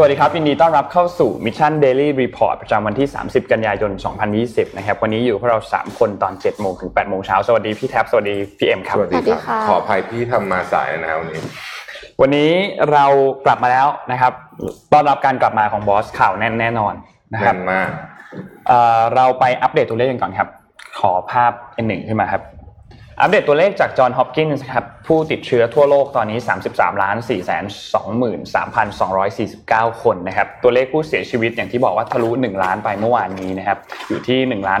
สวัสดีครับยินดีต้อนรับเข้าสู่ Mission Daily Report ประจำวันที่ 30 กันยายน 2020 นะครับ วันนี้อยู่พวกเรา 3 คนตอน 7 โมงถึง 8 โมงเช้า สวัสดีพี่แท็บ สวัสดีพี่เอ็มครับ สวัสดีครับ ขออภัยพี่ทำมาสายนะครับวันนี้ วันนี้เรากลับมาแล้วนะครับ ต้อนรับการกลับมาของบอสข่าวแน่นแน่นอนนะครับแน่นมากเอ่อเราไปอัปเดตตัวเลขกันก่อนครับ ขอภาพ N1 ขึ้นมาครับ อัปเดตตัวเลขจากจอห์นฮอปกินส์ครับผู้ติดเชื้อทั่วโลกตอนนี้ 33ล้าน4 2 3 2 4 9 คนนะครับตัวเลขผู้เสียชีวิตอย่างที่บอกว่าทะลุ 1 ล้านไปเมื่อวานนี้นะครับอยู่ที่1ล้าน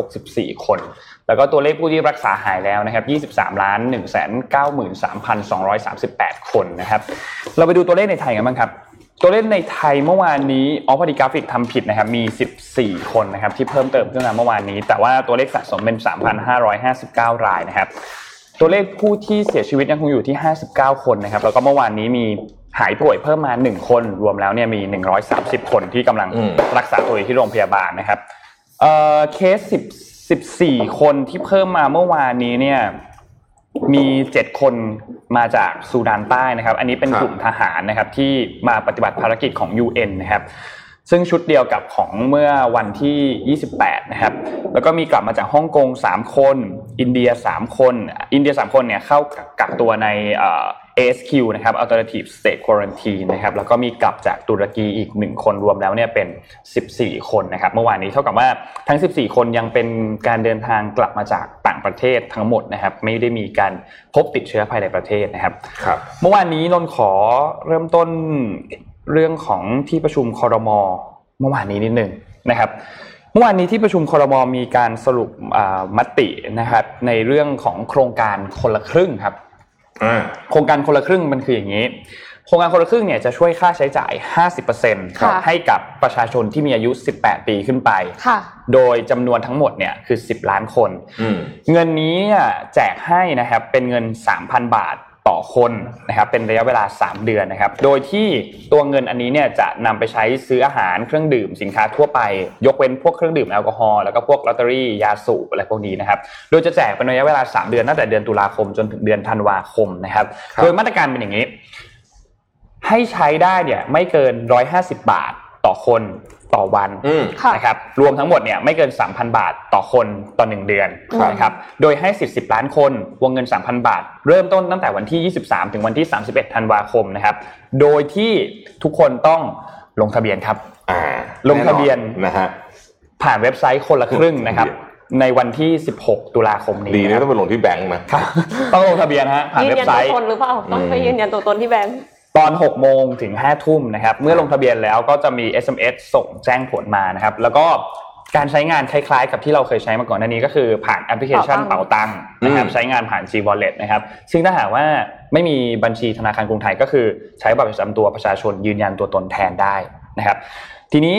2,864 คน แล้วก็ตัวเลขผู้ที่รักษาหายแล้วนะครับ23ล้าน1 93,238 คนนะครับเราไปดูตัวเลขในไทยกันบ้างครับ ตัวเลขในไทยเมื่อวานนี้อ๋อพอดีกราฟิกทำผิดนะครับมี 14 คนนะครับที่เพิ่มเติมขึ้นมาเมื่อวานนี้ แต่ว่าตัวเลขสะสมเป็น 3,559 รายนะครับตัวเลขผู้ที่เสียชีวิตยังคงอยู่ที่ 59 คนนะครับแล้วก็เมื่อวานนี้มีหายป่วยเพิ่มมา 1 คน รวมแล้วเนี่ยมี 130 คนที่กำลังอืมรักษาตัวอยู่ที่โรงพยาบาลนะครับเอ่อเคส10 14 คนที่เพิ่มมาเมื่อวานนี้เนี่ย มีเจ็ดคนมาจากซูดานใต้นะครับ อันนี้เป็นครับกลุ่มทหารนะครับที่มาปฏิบัติภารกิจของ UN นะครับ ซึ่งชุดเดียวกับของเมื่อวันที่ 28 นะครับ แล้วก็มีกลับมาจากฮ่องกง 3 คน อินเดีย 3 คน อินเดีย 3 คนเนี่ยเข้ากักตัวในเอ่อ ASQ นะครับ Alternative State Quarantine นะครับแล้วก็มีกลับจากตุรกีอีก 1 คนรวมแล้วเนี่ยเป็น 14 คนนะครับเมื่อวานนี้เท่ากับว่าทั้ง 14 คนยังเป็นการเดินทางกลับมาจากต่างประเทศทั้งหมดนะครับไม่ได้มีการพบติดเชื้อภายในประเทศนะครับครับเมื่อวานนี้นนท์ขอเริ่มต้นเรื่องของที่ประชุมคอรมอเมื่อวานนี้นิดหนึ่งนะครับเมื่อวานนี้ที่ประชุมคอรมอมีการสรุปอ่ามตินะครับในเรื่องของโครงการคนละครึ่งครับอ่า โครงการคนละครึ่งมันคืออย่างนี้ โครงการคนละครึ่งเนี่ยจะช่วยค่าใช้จ่าย 50%ค่ะให้กับประชาชนที่มีอายุ 18 ปีขึ้นไปค่ะโดยจำนวนทั้งหมดเนี่ยคือ 10 ล้านคนอืมเงินนี้เนี่ยแจกให้นะครับเป็นเงิน 3,000 บาท ต่อคนนะครับเป็นระยะเวลา 3 เดือนนะครับ โดยที่ตัวเงินอันนี้เนี่ยจะนำไปใช้ซื้ออาหารเครื่องดื่มสินค้าทั่วไป ยกเว้นพวกเครื่องดื่มแอลกอฮอล์แล้วก็พวกลอตเตอรี่ยาสูบอะไรพวกนี้นะครับ โดยจะแจกเป็นระยะเวลา 3 เดือนตั้งแต่เดือนตุลาคมจนถึงเดือนธันวาคมนะครับครับโดยมาตรการเป็นอย่างนี้ ให้ใช้ได้เนี่ยไม่เกิน 150 บาทต่อคน ต่อวันอืมค่ะนะครับรวมทั้งหมดเนี่ยไม่เกิน 3,000 บาทต่อคนต่อ 1 เดือนครับนะครับโดยให้สิทธิ์10 ล้านคนวงเงิน 3,000 บาท เริ่มต้นตั้งแต่วันที่ 23 ถึงวันที่ 31 ธันวาคมนะครับโดยที่ทุกคนต้องลงทะเบียนครับอ่าลงทะเบียนแนะฮะผ่านเว็บไซต์คนละครึ่งนะครับในวันที่ 16 ตุลาคมนี้ ดีนะนี่คต้รัอบงไปลงที่แบงก์นะครับต้องลงทะเบียนฮะผ่านยืนเว็ยับไซตัวต์ตนหรือเปล่าต้องไปอืมยืนยันตัวตนที่แบงค์ ตอน 6 โมงถึง 5 ทุ่มนะครับ เมื่อลงทะเบียนแล้วก็จะมี SMS ส่งแจ้งผลมานะครับ แล้วก็การใช้งานคล้ายๆ กับที่เราเคยใช้มาก่อนหน้านี้ก็คือผ่านแอปพลิเคชันเป๋าเป๋าตัตังงค์นะครับอืมใช้งานผ่าน G Wallet นะครับ ซึ่งถ้าหากว่าไม่มีบัญชีธนาคารกรุงไทยก็คือใช้บัตรประจำตัวประชาชนยืนยันตัวตนแทนได้นะครับ ทีนี้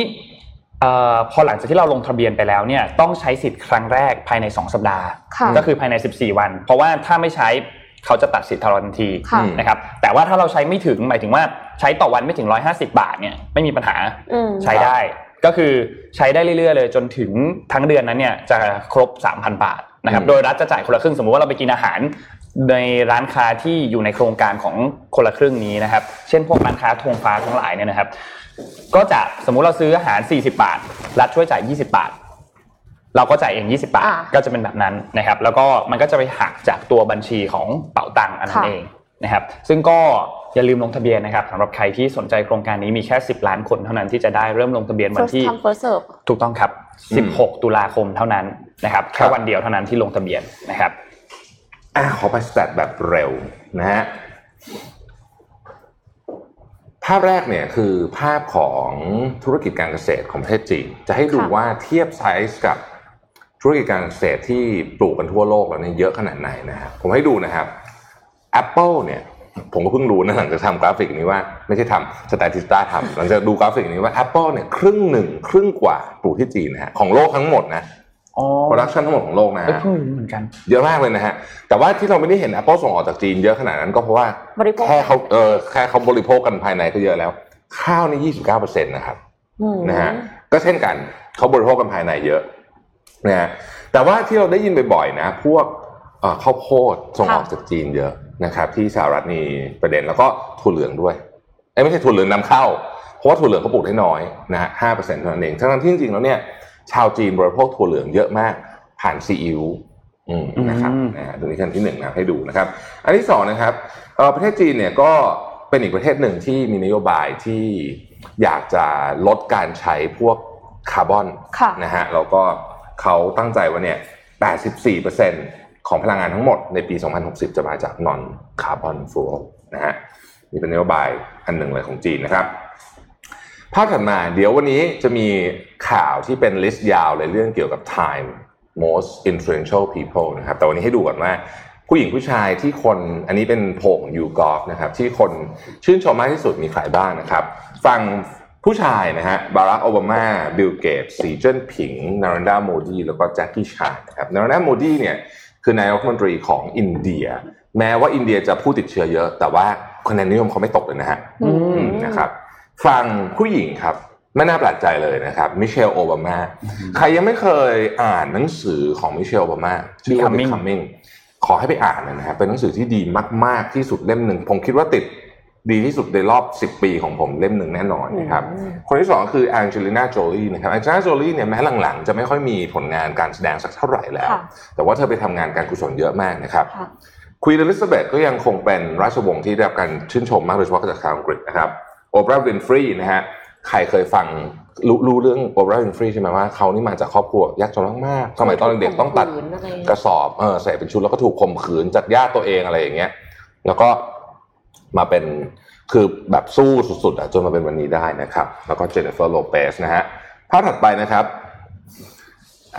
เอ่อพอหลังจากที่เราลงทะเบียนไปแล้วเนี่ยต้องใช้สิทธิ์ครั้งแรกภายใน 2 สัปดาห์ค่ะก็คือภายใน 14 วัน เพราะว่าถ้าไม่ใช้ เขาจะตัดสิทธิ์เราทันทีค่ะนะครับแต่ว่าถ้าเราใช้ไม่ถึงหมายถึงว่าใช้ต่อวันไม่ถึง 150 บาทเนี่ยไม่มีปัญหาอืมใช้ได้ก็คือใช้ได้เรื่อยๆ เลยจนถึงทั้งเดือนนั้นเนี่ยจะครบ 3,000 บาทนะครับอืมโดยรัฐจะจ่ายคนละครึ่งสมมุติว่าเราไปกินอาหารในร้านค้าที่อยู่ในโครงการของคนละครึ่งนี้นะครับ เช่นพวกร้านค้าธงฟ้าทั้งหลายเนี่ยนะครับ ก็จะสมมุติเราซื้ออาหาร 40 บาท รัฐช่วยจ่าย 20 บาท เราก็จ่ายเอง 20 บาทอ่าก็จะเป็นแบบนั้นนะครับ แล้วก็มันก็จะไปหักจากตัวบัญชีของเป๋าตังค์อันนั้นค่ะเองนะครับ ซึ่งก็อย่าลืมลงทะเบียนนะครับสำหรับใครที่สนใจโครงการนี้มีแค่ 10 ล้านคนเท่านั้นที่จะได้เริ่มลงทะเบียนวัน first ที่ come first serve ถูกต้องครับอืม16 ตุลาคมเท่านั้นนะครับครัแค่บวันเดียวเท่านั้นที่ลงทะเบียนนะครับอ่าขอไปสแตทแบบเร็วนะฮะภาพแรกเนี่ยคือภาพของธุรกิจการเกษตรของประเทศจีนจะให้ดูค่ะว่าเทียบไซส์กับ ธุรกิจการเกษตรที่ปลูกกันทั่วโลกแล้วเนี่ยเยอะขนาดไหนนะครับผมให้ดูนะครับ Apple เนี่ยผมก็เพิ่งรู้นะหลังจากทำกราฟิกนี้ว่าไม่ใช่ทำ Statista ทำหลังจากดูกราฟิกนี้ว่า Apple เนี่ยครึ่งหนึ่งครึ่งกว่าปลูกที่จีนนะฮะของโลกทั้งหมดนะอ๋อ production ทั้งหมดของโลกนะเอ้ยฮะเพิ่งรู้เหมือนกัน เยอะมากเลยนะฮะ แต่ว่าที่เราไม่ได้เห็น Apple ส่งออกจากจีนเยอะขนาดนั้นก็เพราะว่าบริโภคแค่เขาเออแค่เขาบริโภคกันภายในก็เยอะแล้ว ข้าวนี่29%นะครับอืมนะฮะก็เช่นกันเขาบริโภคกันภายในเยอะ นะฮะแต่ว่าที่เราได้ยินบ่อยๆนะ พวกเอ่อข้าวโพดส่งออกจากจีนเยอะนะครับที่สหรัฐมีประเด็นแล้วก็ถั่วเหลืองด้วยเอ้ยไม่ใช่ถั่วเหลืองนำเข้า เพราะว่าถั่วเหลืองเขาปลูกได้น้อยนะฮะห้าเปอร์เซ็นต์เท่านั้นเองทั้งที่จริงๆแล้วเนี่ยชาวจีนบริโภคถั่วเหลืองเยอะมากผ่านซีอิ๊วอืมนะครับอืมนะฮะตัวนี้ขั้นที่หนึ่งนะให้ดูนะครับ อันที่สองนะครับเอ่อประเทศจีนเนี่ยก็เป็นอีกประเทศหนึ่งที่มีนโยบายที่อยากจะลดการใช้พวกคาร์บอนค่ะนะฮะแล้วก็ เขาตั้งใจว่าเนี่ย84%ของพลังงานทั้งหมดในปี 2060 จะมาจาก non carbon fuel นะฮะนี่เป็นนโยบายอันหนึ่งเลยของจีนนะครับ ภาพถัดมาเดี๋ยววันนี้จะมีข่าวที่เป็นลิสต์ยาวเลยเรื่องเกี่ยวกับ time most influential people นะครับ แต่วันนี้ให้ดูก่อนว่าผู้หญิงผู้ชายที่คนอันนี้เป็นโพลของ YouGov นะครับที่คนชื่นชมมากที่สุดมีใครบ้างนะครับฟัง ผู้ชายนะฮะบารักโอบามาบิลเกตส์สีจิ้นผิง นเรนทราโมดีแล้วก็แจ็คกี้ชานนะครับนเรนทราโมดีเนี่ยคือนายกรัฐมนตรีของอินเดีย แม้ว่าอินเดียจะผู้ติดเชื้อเยอะ แต่ว่าคะแนนนิยมเขาไม่ตกเลยนะฮะอืมอืมนะครับฝั่งผู้หญิงครับไม่น่าแปลกใจเลยนะครับมิเชลโอบามาใครยังไม่เคยอ่านหนังสือของมิเชลโอบามาชื่อว่า Becoming Becoming ขอให้ไปอ่านนะครับเป็นหนังสือที่ดีมาก ๆ ที่สุดเล่มหนึ่งผมคิดว่าติด ดีที่สุดในรอบ 10 ปีของผมเล่มหนึ่งแน่นอนนะครับอืมคนที่สองคือแองเจลิน่าโจลีนะครับแองเจลิน่าโจลีเนี่ยแม้หลังๆ จะไม่ค่อยมีผลงานการแสดงสักเท่าไหร่แล้วค่ะแต่ว่าเธอไปทำงานการกุศลเยอะมากนะครับค่ะควีนอลิซาเบธก็ยังคงเป็นราชวงศ์ที่ได้รับการชื่นชมมากโดยเฉพาะจากชาวอังกฤษนะครับโอปราห์วินฟรีนะฮะใครเคยฟังรู้รู้เรื่องโอปราห์วินฟรีใช่ไหมว่าเขานี่มาจากครอบครัวยากจนมากๆสมัยตอนเด็กๆต้องตัดข่มขืนอะไรกระสอบเออใส่เป็นชุดแล้วก็ถูกข่มขืนจากญาติตัวเองอะไรอย่างเงี้ยแล้วก็ มาเป็นคือแบบสู้สุดๆอะจนมาเป็นวันนี้ได้นะครับ แล้วก็เจเนฟเฟอร์โลเปสนะฮะภาพถัดไปนะครับ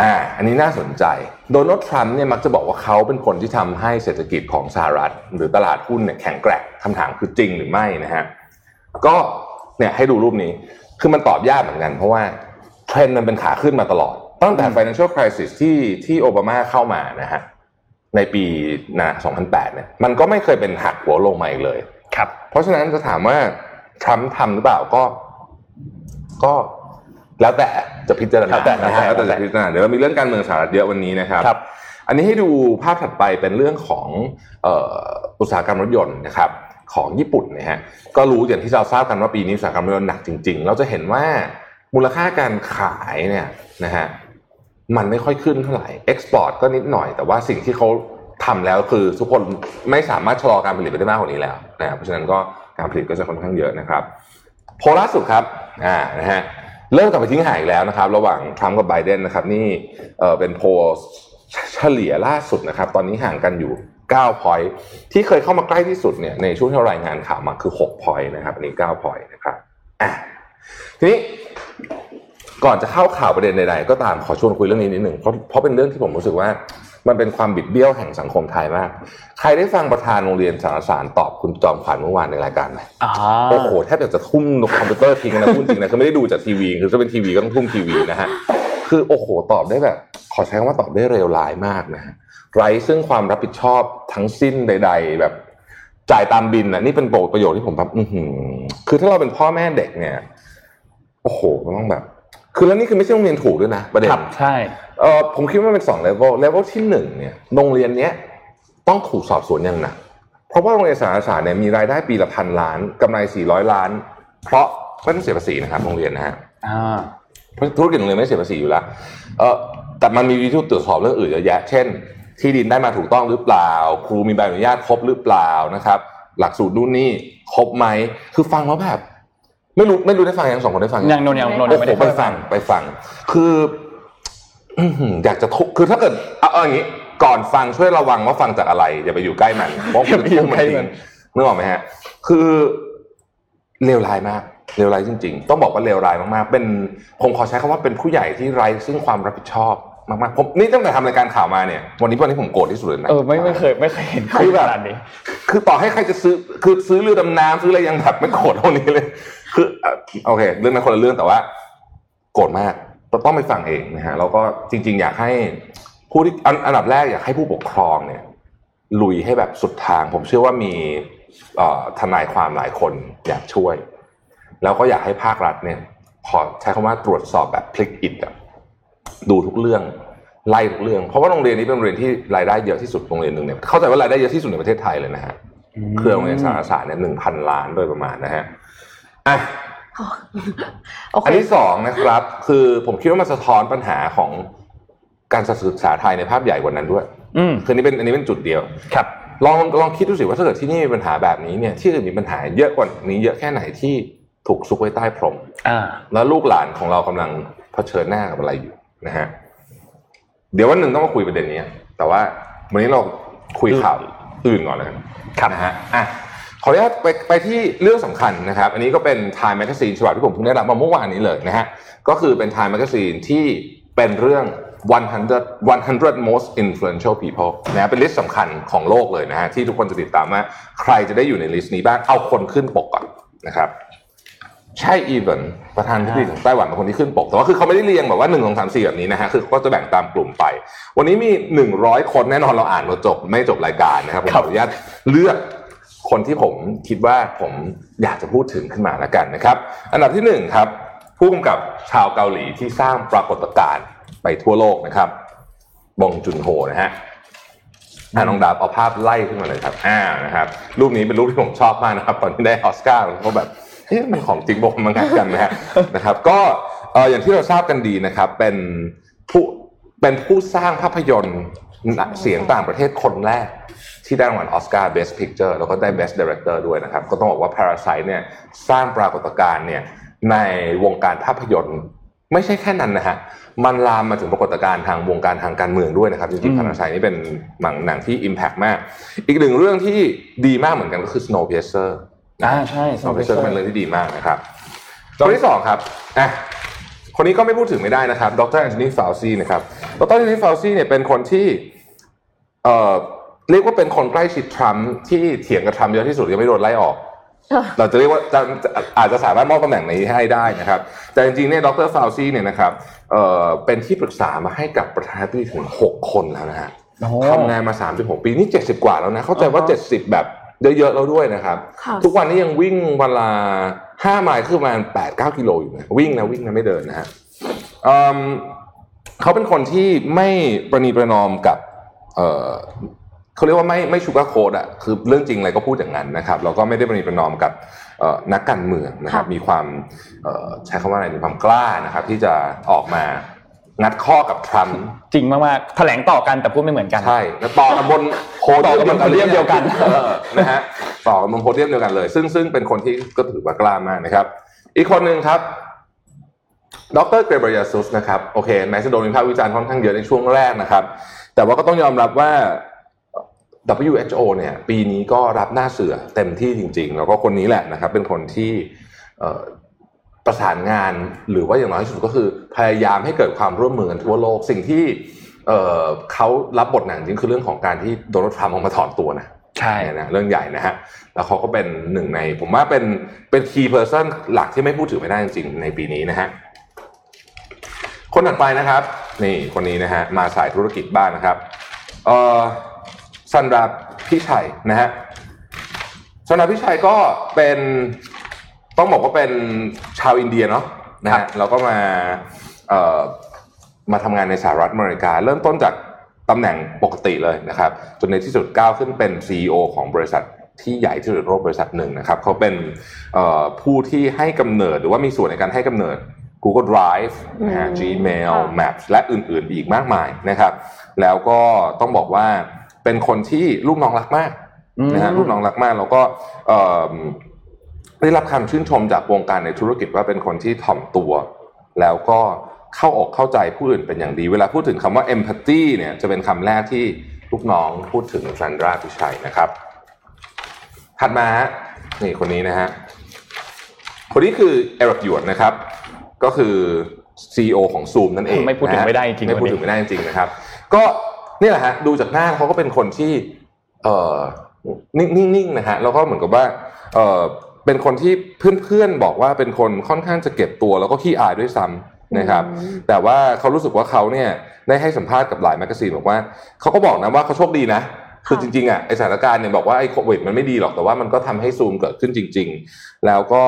อ่าอันนี้น่าสนใจโดนัลด์ทรัมป์เนี่ยมักจะบอกว่าเขาเป็นคนที่ทำให้เศรษฐกิจของสหรัฐ หรือตลาดหุ้นเนี่ยแข็งแกร่งคำถามคือจริงหรือไม่นะฮะก็เนี่ยให้ดูรูปนี้คือมันตอบยากเหมือนกัน เพราะว่าเทรนด์มันเป็นขาขึ้นมาตลอด ตั้งแต่ financial crisis ที่ที่โอบามาเข้ามานะฮะในปีนะ2008เนี่ยมันก็ไม่เคยเป็นหักหัวลงมาอีกเลย ครับเพราะฉะนั้นจะถามว่าทรัมป์ทำหรือเปล่าก็ ก็แล้วแต่จะพิจารณาแล้วแต่นะฮะแล้แล้ววแต่แต่จะพิจารณาเดี๋ยวเรามีเรื่องการเมืองสหรัฐเยอะวันนี้นะครับครับอันนี้ให้ดูภาพถัดไปเป็นเรื่องของเอ่ออุตสาหกรรมรถยนต์นะครับ ของญี่ปุ่นนะฮะก็รู้อย่างที่เราทราบกันว่าปีนี้อุตสาหกรรมรถยนต์หนักจริง ๆ เราจะเห็นว่ามูลค่าการขายเนี่ยนะฮะมันไม่ค่อยขึ้นเท่าไหร่ export ก็นิดหน่อยแต่ว่าสิ่งที่เขา ทำแล้วคือทุกคนไม่สามารถชะลอการผลิตไปได้มากกว่านี้แล้วนะครับเพราะฉะนั้นก็การผลิตก็จะค่อนข้างเยอะนะครับ โพลล่าสุดครับอ่านะฮะเริ่มกลับไปทิ้งห่างอีกแล้วนะครับ ระหว่างทรัมป์กับไบเดนนะครับ นี่เออเป็นโพลเฉลี่ยล่าสุดนะครับ ตอนนี้ห่างกันอยู่9 point ที่เคยเข้ามาใกล้ที่สุดเนี่ยในช่วงที่รารายงานข่าวมาคือ 6 point นะครับอันนี้9 point นะครับอะทีนี้ก่อนจะเข้าข่าวประเด็นใดๆ ก็ตามขอชวนคุยเรื่องนี้นิดหนึ่งเพราะเพราะเป็นเรื่องที่ผมรู้สึกว่า มันเป็นความบิดเบี้ยวแห่งสังคมไทยมาก ใครได้ฟังประธานโรงเรียนสารสารตอบคุณจอมขวัญเมื่อวานในรายการไหมอ่าโอ้โหแทบอยากจะทุ่มคอมพิวเตอร์ทิ้งนะพูดจริงนะคือไม่ได้ดูจากทีวีคือถ้าเป็นทีวีก็ต้องทุ่มทีวีนะฮะคือโอ้โหตอบได้แบบ ขอใช้คำว่าตอบได้เร็วร้ายมากนะฮะไร้ซึ่งความรับผิดชอบทั้งสิ้นใด ๆ แบบจ่ายตามบิลนะนี่เป็นประโยคที่ผมแบบอือหือ คือถ้าเราเป็นพ่อแม่เด็กเนี่ย โอ้โหมันต้องแบบ คือแล้วนี่คือไม่ใช่โรงเรียนถูกด้วยนะประเด็นครับใช่ เออผมคิดว่ามันเป็นสองเลเวลเลเวลที่หนึ่งเนี่ยโรงเรียนเนี้ยต้องถูกสอบสวนอย่างหนักเพราะว่าโรงเรียนสารสาสน์เนี่ยมีรายได้ปีละพันล้านกำไรสี่ร้อยล้าน เพราะไม่ต้องเสียภาษีนะครับโรงเรียนนะฮะอ่าเพราะธุรกิจโรงเรียนไม่เสียภาษีอยู่แล้วเออแต่มันมีวิธีตรวจสอบเรื่องอื่นเยอะแยะ เช่น ที่ดินได้มาถูกต้องหรือเปล่า ครูมีใบอนุญาตครบหรือเปล่านะครับ หลักสูตรนู่นนี่ครบไหมคือฟังแล้วแบบไม่รู้ไม่รู้ได้ฟังยังสองคนได้ฟังยังโนนยังโนนโอ้ไม่โหได้ไปฟังไปฟัง คือ อื้อหืออยากจะทุบคือถ้าเกิดเอาเอาอย่างนี้ ก่อนฟังช่วยระวังว่าฟังจากอะไร อย่าไปอยู่ใกล้มันเพราะมันทุ่มมันทิ้งนึกออกไหมฮะ คือเลวร้ายมากเลวร้ายจริง ๆ ต้องบอกว่าเลวร้ายมากๆ เป็นผมขอใช้คำว่าเป็นผู้ใหญ่ที่ไร้ซึ่งความรับผิดชอบมากๆผมนี่ตั้งแต่ทำรายการข่าวมาเนี่ย วันนี้วันนี้ผมโกรธที่สุดเลยนะเออไม่ไม่เคยไม่เคยเห็นคือแบบขนาดนี้คือต่อให้ใครจะซื้อคือซื้อเรือดำน้ำซื้ออะไรยังแบบไม่โกรธเท่านี้เลย คือเอ่อโอเค เรื่องนั้นคนละเรื่องแต่ว่า โกรธมาก ต้องไปฟังเองนะฮะแล้วก็จริง ๆ อยากให้ผู้ที่อันอันดับแรกอยากให้ผู้ปกครองเนี่ย ลุยให้แบบสุดทาง ผมเชื่อว่ามีทนายความหลายคนอยากช่วย แล้วก็อยากให้ภาครัฐเนี่ยขอใช้คำว่าตรวจสอบแบบพลิกอิดอะดูทุกเรื่องไล่ทุกเรื่อง เพราะว่าโรงเรียนนี้เป็นโรงเรียนที่รายได้เยอะที่สุดโรงเรียนหนึ่งเนี่ยเข้าใจว่ารายได้เยอะที่สุดในประเทศไทยเลยนะฮะเครือโรงเรียนสารศาสตร์เนี่ยหนึ่งพันล้านโดยประมาณนะฮะอะ อเคอันที่สองนะครับ คือผมคิดว่ามันสะท้อนปัญหาของการศึกษาไทยในภาพใหญ่กว่านั้นด้วย อืมคืออนนี้เป็นอันนี้เป็นจุดเดียว ครับ ลองลองคิดดูสิว่าถ้าเกิดที่นี่มีปัญหาแบบนี้เนี่ย ที่อื่นมีปัญหาเยอะกว่านี้เยอะแค่ไหนที่ถูกซุกไว้ใต้พรมอ่า แล้วลูกหลานของเรากำลังเผชิญหน้ากับอะไรอยู่นะฮะ เดี๋ยววันหนึ่งต้องมาคุยประเด็นนี้แต่ว่าวันนี้เราคุยข่าวอื่นก่อนเลยกันครับนะฮะอะ ขออนุญาตไปไปที่เรื่องสำคัญนะครับ อันนี้ก็เป็น Time Magazine ฉบับที่ผมเพิ่งได้รับมาเมื่อวานนี้เลยนะฮะก็คือเป็น Time Magazine ที่เป็นเรื่อง 100 100 most influential people นะเป็นลิสต์สำคัญของโลกเลยนะฮะที่ทุกคนจะติดตามว่าใครจะได้อยู่ใน list นี้บ้างเอาคนขึ้นปกก่อนนะครับไช่อิงเหวินประธานาธิบดีของไต้หวันเป็นคนที่ขึ้นปก แต่ว่าคือเขาไม่ได้เรียงแบบว่าหนึ่งสองสามสี่แบบนี้นะฮะคือเขาก็จะแบ่งตามกลุ่มไป วันนี้มีหนึ่งร้อยคนแน่นอนเราอ่านมาจบไม่จบรายการนะครับผมขออนุญาตเลือก คนที่ผมคิดว่าผมอยากจะพูดถึงขึ้นมาแล้วกันนะครับ อันดับที่หนึ่งครับผู้กำกับชาวเกาหลีที่สร้างปรากฏการณ์ไปทั่วโลกนะครับ บงจุนโฮนะฮะอ่าน้องดาบเอาภาพไล่ขึ้นมาเลยครับอ่านะครับรูปนี้เป็นรูปที่ผมชอบมากนะครับตอนที่ได้ออสการ์เพราะแบบเฮ้ยมันของจริงบอกมันงัดกันนะฮะนะครับ ก็เอออย่างที่เราทราบกันดีนะครับ เป็นผู้เป็นผู้สร้างภาพยนตร์เสียงต่างประเทศคนแรก ที่ได้รางวัลออสการ์ Best Picture แล้วก็ได้ Best Director ด้วยนะครับ ก็ต้องบอกว่า Parasite เนี่ยสร้างปรากฏการณ์เนี่ยในวงการภาพยนตร์ไม่ใช่แค่นั้นนะฮะ มันลามมาถึงปรากฏการณ์ทางวงการทางการเมืองด้วยนะครับ จริงๆอืม Parasite นี่เป็นหนังหนังที่ impact มาก อีกหนึ่งเรื่องที่ดีมากเหมือนกันก็คือ Snowpiercer อ่าใช่ Snowpiercer เป็นเรื่องที่ดีมากนะครับคนที่สองครับอะคนนี้ก็ไม่พูดถึงไม่ได้นะครับ ดรแอนโทนีฟาวซีนะครับ ดรแอนโทนีฟาวซีเนี่ยเป็นคนที่เอ่อ เรียกว่าเป็นคนใกล้ชิดทรัมป์ที่เถียงกับทรัมป์เยอะที่สุดยังไม่โดนไล่ออก เราจะเรียกว่าจะจะอาจจะสามารถมอบตำแหน่งนี้ให้ได้นะครับ แต่จริงๆเนี่ยดรฟาวซีเนี่ยนะครับเอ่อเป็นที่ปรึกษามาให้กับประธานาธิบดีถึง 6 คนแล้วนะฮะโอ้ทำงานมา 36 ปีนี่70 กว่าแล้วนะ เข้าใจว่าอ่าฮะ70 แบบเยอะๆแล้วด้วยนะครับค่ะทุกวันนี้ยังวิ่งเวนลา5ไมล์คือประมาณ8-9กิโลอยู่นะวิ่งนะวิ่งนะไม่เดินนะฮะเอิ่มเขาเป็นคนที่ไม่ประนีประนอมกับ เอ่อเขาเรียกว่าไม่ไม่ชูการโคดอะคือเรื่องจริงอะไรก็พูดอย่างนั้นนะครับแล้วก็ไม่ได้ประนีประนอมกับเอ่อนักการเมืองนะครับค่ะมีความเอ่อใช้คำว่าอะไรมีความกล้านะครับ ที่จะออกมางัดข้อกับทรัมป์จริงมากๆแถลงต่อกันแต่พูดไม่เหมือนกันใช่แล้วต่อกันบนโพต่อกันบนโพเดียมเดียวกันเออนะฮะต่อกันบนโพเดียมเดียวกันเลย ซึ่งซึ่งเป็นคนที่ก็ถือว่ากล้ามากนะครับ อีกคนหนึ่งครับดรเกรเบรียซุสนะครับโอเคแม้จะโดนวิพากษ์วิจารณ์ค่อนข้างเยอะในช่วงแรกนะครับ แต่ว่าก็ต้องยอมรับว่า WHO เนี่ยปีนี้ก็รับหน้าเสือเต็มที่จริง ๆ แล้วก็คนนี้แหละนะครับเป็นคนที่เอ่อประสานงานหรือว่าอย่างน้อยที่สุดก็คือพยายามให้เกิดความร่วมมือกันทั่วโลก สิ่งที่เอ่อเขารับบทหนังจริงคือเรื่องของการที่โดนัลด์ทรัมป์ออกมาถอนตัวนะใช่เนี่ยนะเรื่องใหญ่นะฮะแล้วเขาก็เป็นหนึ่งใน ผมว่าเป็นเป็น key person หลักที่ไม่พูดถึงไม่ได้จริง ๆ ในปีนี้นะฮะคนถัดไปนะครับ นี่คนนี้นะฮะมาสายธุรกิจบ้างนะครับเอ่อ ซันดาร์พิชัยนะฮะซันดาร์พิชัยก็เป็นต้องบอกว่าเป็นชาวอินเดียเนาะนะครัฮะบแล้วก็มาเอ่อมาทำงานในสหรัฐอเมริกา เริ่มต้นจากตำแหน่งปกติเลยนะครับ จนในที่สุดก้าวขึ้นเป็น CEO ของบริษัทที่ใหญ่ที่สุดในโลกบริษัทหนึ่งนะครับเขาเป็นเอ่อผู้ที่ให้กำเนิดหรือว่ามีส่วนในการให้กำเนิด Google Drive นะฮะอืม Gmail ค่ะ Maps และอื่นๆอีกมากมายนะครับ แล้วก็ต้องบอกว่า เป็นคนที่ลูกน้องรักมากนะฮะอืมลูกน้องรักมากแล้วก็เอ่อได้รับคำชื่นชมจากวงการในธุรกิจว่าเป็นคนที่ถ่อมตัว แล้วก็เข้าอกเข้าใจผู้อื่นเป็นอย่างดี เวลาพูดถึงคำว่า empathy เนี่ยจะเป็นคำแรกที่ลูกน้องพูดถึงซันดราพิชัยนะครับ ถัดมาฮะนี่คนนี้นะฮะคนนี้คือเอริกหยวนนะครับ ก็คือ CEO ของ Zoom นั่นเองไม่พูดถึงนะฮะไม่ได้จริงๆไม่พูดวันนี้ถึงไม่ได้จริงๆนะครับ ก็ นี่แหละฮะดูจากหน้าเขาก็เป็นคนที่เอ่อนิ่งๆนะฮะแล้วก็เหมือนกับว่าเอ่อเป็นคนที่เพื่อนๆบอกว่าเป็นคนค่อนข้างจะเก็บตัว แล้วก็ขี้อายด้วยซ้ำนะครับอืมแต่ว่าเขารู้สึกว่าเขาเนี่ยได้ให้สัมภาษณ์กับหลาย magazine บอกว่าเขาก็บอกนะว่าเขาโชคดีนะคือจริงๆอะไอสถานการณ์เนี่ยบอกว่าไอโควิดมันไม่ดีหรอกแต่ว่ามันก็ทำให้ซูมเกิดขึ้นจริง ๆ แล้วก็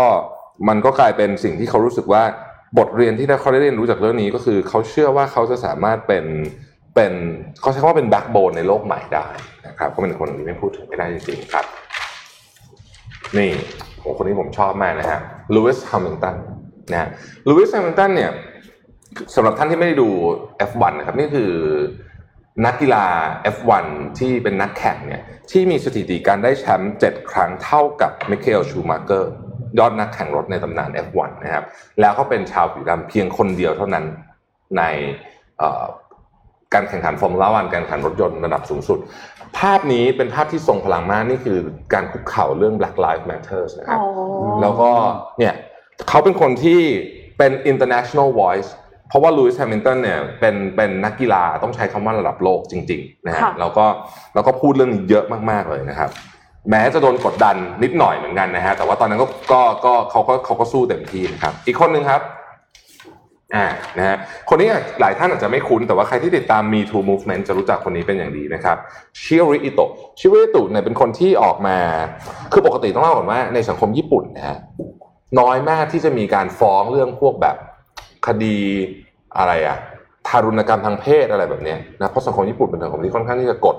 มันก็กลายเป็นสิ่งที่เขารู้สึกว่าบทเรียนที่เขาได้เรียนรู้จากเรื่องนี้ก็คือเขาเชื่อว่าเขาจะสามารถเป็น เป็นเขาใช้คำว่าเป็น backbone ในโลกใหม่ได้นะครับก็เป็นคนที่ไม่พูดถึงไม่ได้จริงๆครับ นี่โหคนนี้ผมชอบมากนะฮะลูอิสแฮมิลตันนะฮะลูอิสแฮมิลตันเนี่ยสำหรับท่านที่ไม่ได้ดู F1 นะครับนี่คือนักกีฬา F1 ที่เป็นนักแข่งเนี่ยที่มีสถิติการได้แชมป์7ครั้งเท่ากับมิเคลชูมาเกอร์ยอดนักแข่งรถในตำนาน F1 นะครับแล้วเขาเป็นชาวผิวดำเพียงคนเดียวเท่านั้นในเอ่อ การแข่งขันฟอร์มูล่าวันการแข่งขันรถยนต์ระดับสูงสุด ภาพนี้เป็นภาพที่ทรงพลังมากนี่คือการคุกเข่าเรื่อง Black Lives Matter นะครับอ๋อแล้วก็เนี่ยเขาเป็นคนที่เป็น international voice เพราะว่าลูอิสแฮมิลตันเนี่ยเป็นเป็นนักกีฬาต้องใช้คำว่าระดับโลกจริงๆนะฮะค่ะแล้วก็แล้วก็พูดเรื่องนี้เยอะมากๆเลยนะครับ แม้จะโดนกดดันนิดหน่อยเหมือนกันนะฮะแต่ว่าตอนนั้นก็ก็ก็เขาก็เขาก็สู้เต็มที่นะครับ อีกคนหนึ่งครับ อ่านะฮะคนนี้หลายท่านอาจจะไม่คุ้น แต่ว่าใครที่ติดตาม Me Too Movement จะรู้จักคนนี้เป็นอย่างดีนะครับชิโอริอิโตะชิโอริอิโตะเนี่ยเป็นคนที่ออกมา คือปกติต้องเล่าก่อนว่าในสังคมญี่ปุ่นนะฮะน้อยมากที่จะมีการฟ้องเรื่องพวกแบบคดีอะไรอะทารุณกรรมทางเพศอะไรแบบเนี้ยนะเพราะสังคมญี่ปุ่นเป็นสังคมที่ค่อนข้างที่จะกด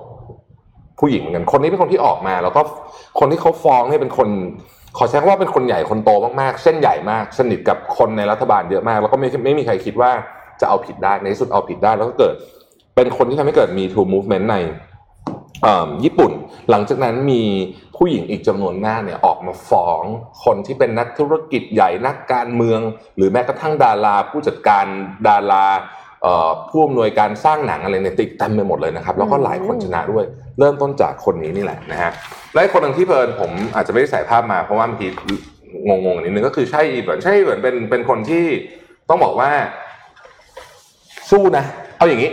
ผู้หญิงเหมือนกัน คนนี้เป็นคนที่ออกมา แล้วก็คนที่เขาฟ้องเนี่ยเป็นคน ขอใช้คำว่าเป็นคนใหญ่คนโตมากๆ เส้นใหญ่มาก สนิทกับคนในรัฐบาลเยอะมาก แล้วก็ไม่ไม่มีใครคิดว่าจะเอาผิดได้ในที่สุดเอาผิดได้แล้วก็เกิด เป็นคนที่ทำให้เกิดมี Too Movement ในญี่ปุ่น หลังจากนั้นมีผู้หญิงอีกจำนวนมากเนี่ยออกมาฟ้องคนที่เป็นนักธุรกิจใหญ่นักการเมือง หรือแม้กระทั่งดารา ผู้จัดการดารา ผู้อำนวยการสร้างหนังอะไรเนี่ยติดเต็มไปหมดเลยนะครับ แล้วก็หลายคนชนะด้วย เริ่มต้นจากคนนี้นี่แหละนะฮะและอีกคนหนึ่งที่เพลินผมอาจจะไม่ได้ใส่ภาพมาเพราะว่าเมื่อกี้งงๆนิดนึงก็คือใช่อีเบิร์นใช่อีเบิร์นเป็นเป็นคนที่ต้องบอกว่า สู้นะ เอาอย่างนี้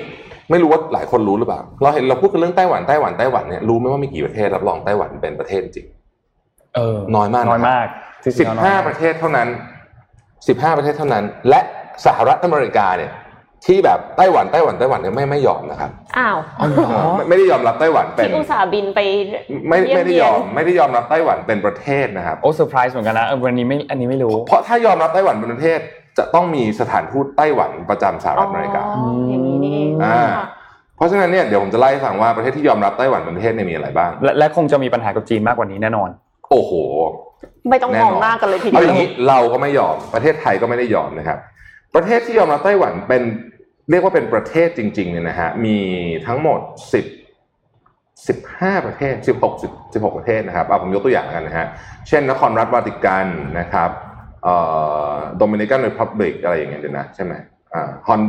ไม่รู้ว่าหลายคนรู้หรือเปล่า เราเห็นเราพูดกันเรื่องไต้หวันไต้หวันไต้หวันเนี่ยรู้ไหมว่ามีกี่ประเทศรับรองไต้หวันเป็นประเทศจริงเออน้อยมากนะครับน้อยมากที่สิบน้อยห้ามกประเทศเท่านั้นสิบห้าประเทศเท่านั้น และสหรัฐอเมริกาเนี่ย ที่แบบไต้หวันไต้หวันไต้หวันเนี่ยไม่ไม่ยอมนะครับอ้าวอ๋อเหรอไม่ไม่ได้ยอมรับไต้หวันเป็นที่อุตส่าห์บินไปไม่เยี่ไม่ได้เนยอมไม่ได้ยอมรับไต้หวันเป็นประเทศนะครับโอ้เซอร์ไพรส์เหมือนกันนะเออวันนี้ไม่อันนี้ไม่รู้ เพราะถ้ายอมรับไต้หวันเป็นประเทศจะต้องมีสถานทูตไต้หวันประจำสหรัฐอเมริกาอ๋ออย่างนี้นี่เองอ่าค่ะเพราะฉะนั้นเนี่ยเดี๋ยวผมจะไล่ให้ฟังว่าประเทศที่ยอมรับไต้หวันเป็นประเทศเนี่ยมีอะไรบ้าง และและคงจะมีปัญหากับจีนมากกว่านี้แน่นอน โอ้โห ไม่ต้องแน่มนอนองหน้ากันเลยทีเดีเอาวอย่างนี้เราก็ไม่ยอมประเทศไทยก็ไม่ได้ยอมนะครับ ประเทศที่ยอมรับไต้หวันเป็น เรียกว่าเป็นประเทศจริงๆเนี่ยนะฮะมีทั้งหมดสิบสิบห้าประเทศสิบหกสิบสิบหกประเทศนะครับเอาผมยกตัวอย่างกันนะฮะเช่น นครรัฐวาติกันนะครับ Dominican Republic อะไรอย่างเงี้ยเดี๋ยวนะใช่ไหมฮอน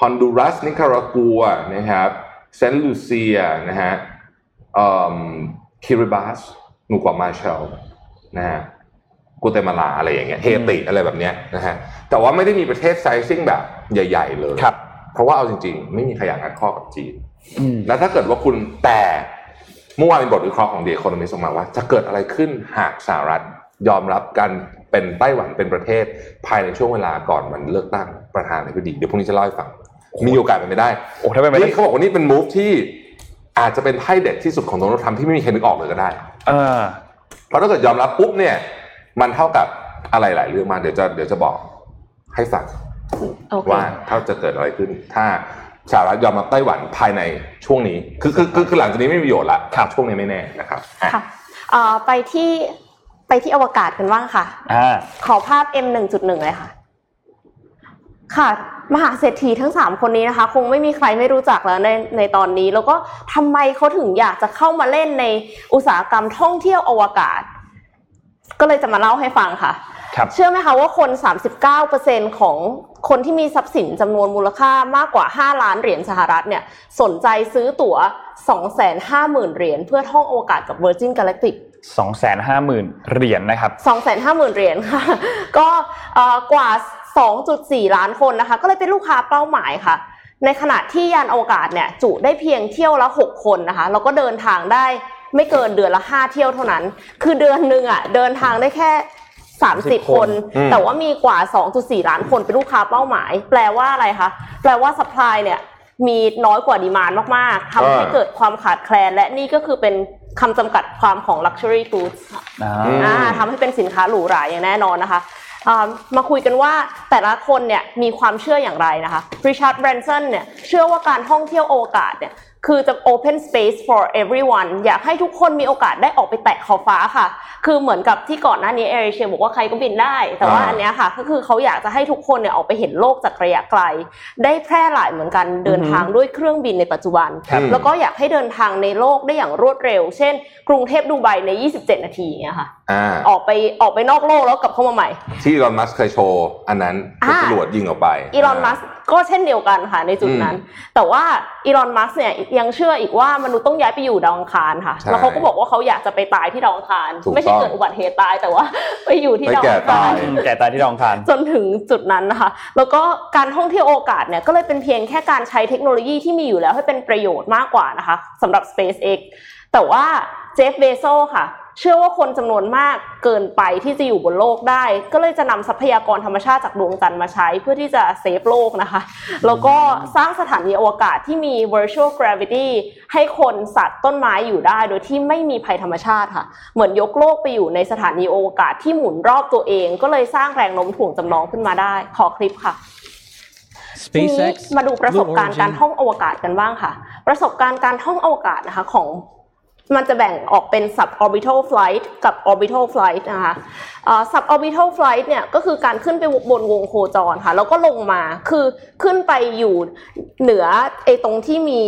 ฮอนดูรัส นิคารากัวนะครับเซนต์ลูเซียนะฮะคิริบัสนูกวามาเชลนะฮะ กัวเตมาลาอะไรอย่างเงี้ยเฮติอะไรแบบเนี้ยนะฮะแต่ว่าไม่ได้มีประเทศ sizing แบบใหญ่ ๆ เลยครับ เพราะว่าเอาจริง ๆ ไม่มีใครอยากงัดข้อกับจีนอืมแล้วถ้าเกิดว่าคุณแต่เมื่อวานมีบทวิเคราะห์ของเดียโคโนมิสออกมาว่า จะเกิดอะไรขึ้นหากสหรัฐยอมรับการเป็นไต้หวันเป็นประเทศภายในช่วงเวลาก่อนวันเลือกตั้งประธานาธิบดีเดี๋ยวพรุ่งนี้จะเล่าให้ฟังมีโอกาสเป็นไปได้โอ้ถ้าเป็นไปได้นี่เขาบอกว่านี่เป็นมูฟที่อาจจะเป็นไพ่เด็ดที่สุดของโดนัลด์ทรัมป์ที่ไม่มีใครนึกออกเลยก็ได้เออเพราะถ้าเกิดยอมรับปุ๊บเนี่ย มันเท่ากับอะไรหลายเรื่องมากเดี๋ยวจะเดี๋ยวจะบอกให้ฟังโอเคว่าถ้าจะเกิดอะไรขึ้น ถ้าสหรัฐยอมรับไต้หวันภายในช่วงนี้ คือคือคือคือหลังจากนี้ไม่มีประโยชน์ละครับช่วงนี้ไม่แน่นะครับอะค่ะเอ่อไปที่ไปที่อวกาศกันบ้างค่ะอ่าขอภาพ M 1.1เลยค่ะ ค่ะ มหาเศรษฐีทั้งสามคนนี้นะคะ คงไม่มีใครไม่รู้จักแล้วในในตอนนี้ แล้วก็ทำไมเขาถึงอยากจะเข้ามาเล่นในอุตสาหกรรมท่องเที่ยวอวกาศ ก็เลยจะมาเล่าให้ฟังค่ะครับเชื่อไหมคะว่าคน 39%ของคนที่มีทรัพย์สินจำนวนมูลค่ามากกว่า 5 ล้านเหรียญสหรัฐเนี่ยสนใจซื้อตั๋ว 250,000 เหรียญเพื่อท่องอวกาศกับ Virgin Galactic สองแสนห้าหมื่นเหรียญนะครับ 250,000 เหรียญค่ะ ก็เอ่อกว่า 2.4 ล้านคนนะคะ ก็เลยเป็นลูกค้าเป้าหมายค่ะ ในขณะที่ยานอวกาศเนี่ยจุได้เพียงเที่ยวละ 6 คนนะคะ แล้วก็เดินทางได้ ไม่เกินเดือนละ5เที่ยวเท่านั้น คือเดือนหนึ่งอะเดินทางได้แค่30 คนอืมแต่ว่ามีกว่า 2.4 ล้านคนเป็นลูกค้าเป้าหมาย แปลว่าอะไรคะ แปลว่า supply เนี่ยมีน้อยกว่า demand มาก ๆ ทำให้เกิดความขาดแคลน และนี่ก็คือเป็นคำจำกัดความของ luxury goods ค่ะอ่าอ่าทำให้เป็นสินค้าหรูหราอย่างแน่นอนนะคะอ่ามาคุยกันว่าแต่ละคนเนี่ยมีความเชื่ออย่างไรนะคะริชาร์ดแบรนสันเนี่ยเชื่อว่าการท่องเที่ยวอวกาศเนี่ย คือจะ open space for everyone อยากให้ทุกคนมีโอกาสได้ออกไปแตะขอบฟ้าค่ะ คือเหมือนกับที่ก่อนหน้านี้เอเชียบอกว่าใครก็บินได้ แต่ว่าอ่าอันเนี้ยค่ะ ก็คือเขาอยากจะให้ทุกคนเนี่ยออกไปเห็นโลกจากระยะไกล ได้แพร่หลายเหมือนกันเดินทางด้วยเครื่องบินในปัจจุบันครับแล้วก็อยากให้เดินทางในโลกได้อย่างรวดเร็ว เช่น กรุงเทพดูไบใน 27 นาทีอย่างเงี้ยค่ะอ่าออกไปออกไปนอกโลกแล้วกลับเข้ามาใหม่ ที่อีลอนมัสก์เคยโชว์อันนั้นอ่าเป็นจรวดยิงออกไปอีลอนมัส ก็เช่นเดียวกันค่ะในจุดนั้น แต่ว่าอีลอนมัสเนี่ยยังเชื่ออีกว่ามนุษย์ต้องย้ายไปอยู่ดาวอังคารค่ะใช่แล้วเขาก็บอกว่าเขาอยากจะไปตายที่ดาวอังคารถูกไม่ใช่ต้องเกิดอุบัติเหตุตายแต่ว่าไปอยู่ที่ไปดาวแก่อังคาตารยอืมแก่ตายที่ดาวอังคารจนถึงจุดนั้นนะคะ แล้วก็การท่องเที่ยวโอกาสเนี่ยก็เลยเป็นเพียงแค่การใช้เทคโนโลยีที่มีอยู่แล้วให้เป็นประโยชน์มากกว่านะคะสำหรับ SpaceX แต่ว่าเจฟเบโซค่ะ เชื่อว่าคนจำนวนมากเกินไปที่จะอยู่บนโลกได้ ก็เลยจะนำทรัพยากรธรรมชาติจากดวงจันทร์มาใช้เพื่อที่จะเซฟโลกนะคะ แล้วก็สร้างสถานีอวกาศที่มี virtual gravity ให้คนสัตว์ต้นไม้อยู่ได้ โดยที่ไม่มีภัยธรรมชาติค่ะ เหมือนยกโลกไปอยู่ในสถานีอวกาศที่หมุนรอบตัวเอง ก็เลยสร้างแรงโน้มถ่วงจำลองขึ้นมาได้ ขอคลิปค่ะทีนี้ SpaceX มาดูประสบการณ์ Blue การ Origin ท่องอวกาศกันบ้างค่ะ ประสบการณ์การท่องอวกาศนะคะของ มันจะแบ่งออกเป็น suborbital flight กับ orbital flight นะคะเอ่อ suborbital flight เนี่ยก็คือการขึ้นไปบนวงโคจรค่ะ แล้วก็ลงมา คือขึ้นไปอยู่เหนือไอ้ตรงที่มี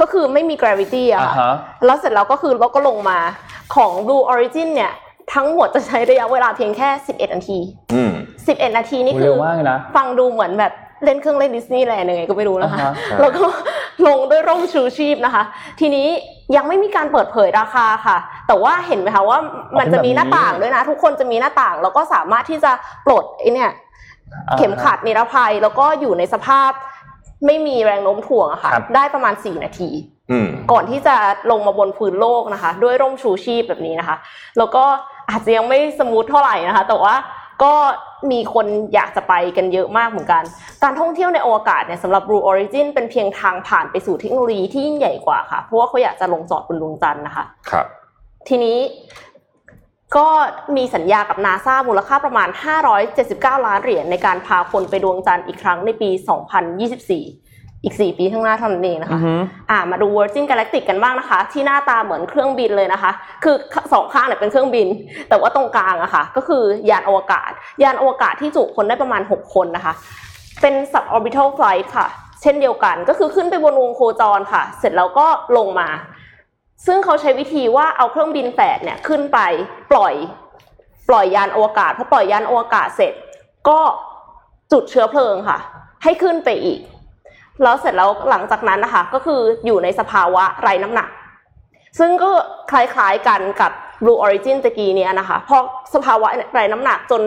ก็คือไม่มี gravity อะอ่าค่ะฮะแล้วเสร็จแล้วก็คือเราก็ลงมาของ Blue Origin เนี่ยทั้งหมดจะใช้ระยะเวลาเพียงแค่ 11 นาทีอืม11 นาทีนี่โอ้คืเร็อวมากเลยนะฟังดูเหมือนแบบเล่นเครื่องเล่นดิสนีย์แลนด์ยังไงก็ไม่รู้นะคะอ่าฮะแล้วก็ลงด้วยร่มชูชีพนะคะ ทีนี้ ยังไม่มีการเปิดเผยราคาค่ะ แต่ว่าเห็นไหมคะว่ามันจะมีหน้าต่างด้วยนะ ทุกคนจะมีหน้าต่าง แล้วก็สามารถที่จะปลดไอเนี่ย เข็มขัดนิรภัยแล้วก็อยู่ในสภาพไม่มีแรงโน้มถ่วงอะค่ะครับได้ประมาณ4นาทีอืมก่อนที่จะลงมาบนพื้นโลกนะคะ ด้วยร่มชูชีพแบบนี้นะคะ แล้วก็อาจจะยังไม่สมูทเท่าไหร่นะคะ แต่ว่า ก็มีคนอยากจะไปกันเยอะมากเหมือนกัน การท่องเที่ยวในอวกาศเนี่ยสำหรับ Blue Origin เป็นเพียงทางผ่านไปสู่เทคโนโลยีที่ยิ่งใหญ่กว่าค่ะ เพราะว่าเขาอยากจะลงจอดบนดวงจันทร์นะคะ ครับ ทีนี้ก็มีสัญญากับนาซามูลค่าประมาณ 579 ล้านเหรียญในการพาคนไปดวงจันทร์อีกครั้งในปี 2024 อีก 4 ปีข้างหน้าเท่านั้นเองนะคะ อ่ามาดู Virgin Galactic กันบ้างนะคะ ที่หน้าตาเหมือนเครื่องบินเลยนะคะ คือสองข้างเนี่ยเป็นเครื่องบิน แต่ว่าตรงกลางอะค่ะ ก็คือยานอวกาศ ยานอวกาศที่จุคนได้ประมาณ 6 คนนะคะ เป็น suborbital flight ค่ะ เช่นเดียวกันก็คือขึ้นไปบนวงโคจรค่ะ เสร็จแล้วก็ลงมา ซึ่งเขาใช้วิธีว่าเอาเครื่องบินแฝดเนี่ยขึ้นไปปล่อยปล่อยยานอวกาศพอปล่อยยานอวกาศเสร็จ ก็จุดเชื้อเพลิงค่ะ ให้ขึ้นไปอีก แล้วเสร็จแล้วหลังจากนั้นนะคะ ก็คืออยู่ในสภาวะไร้น้ำหนัก ซึ่งก็คล้ายๆกันกับ Blue Origin ตะกี้เนี้ยนะคะพอสภาวะไร้น้ำหนักจน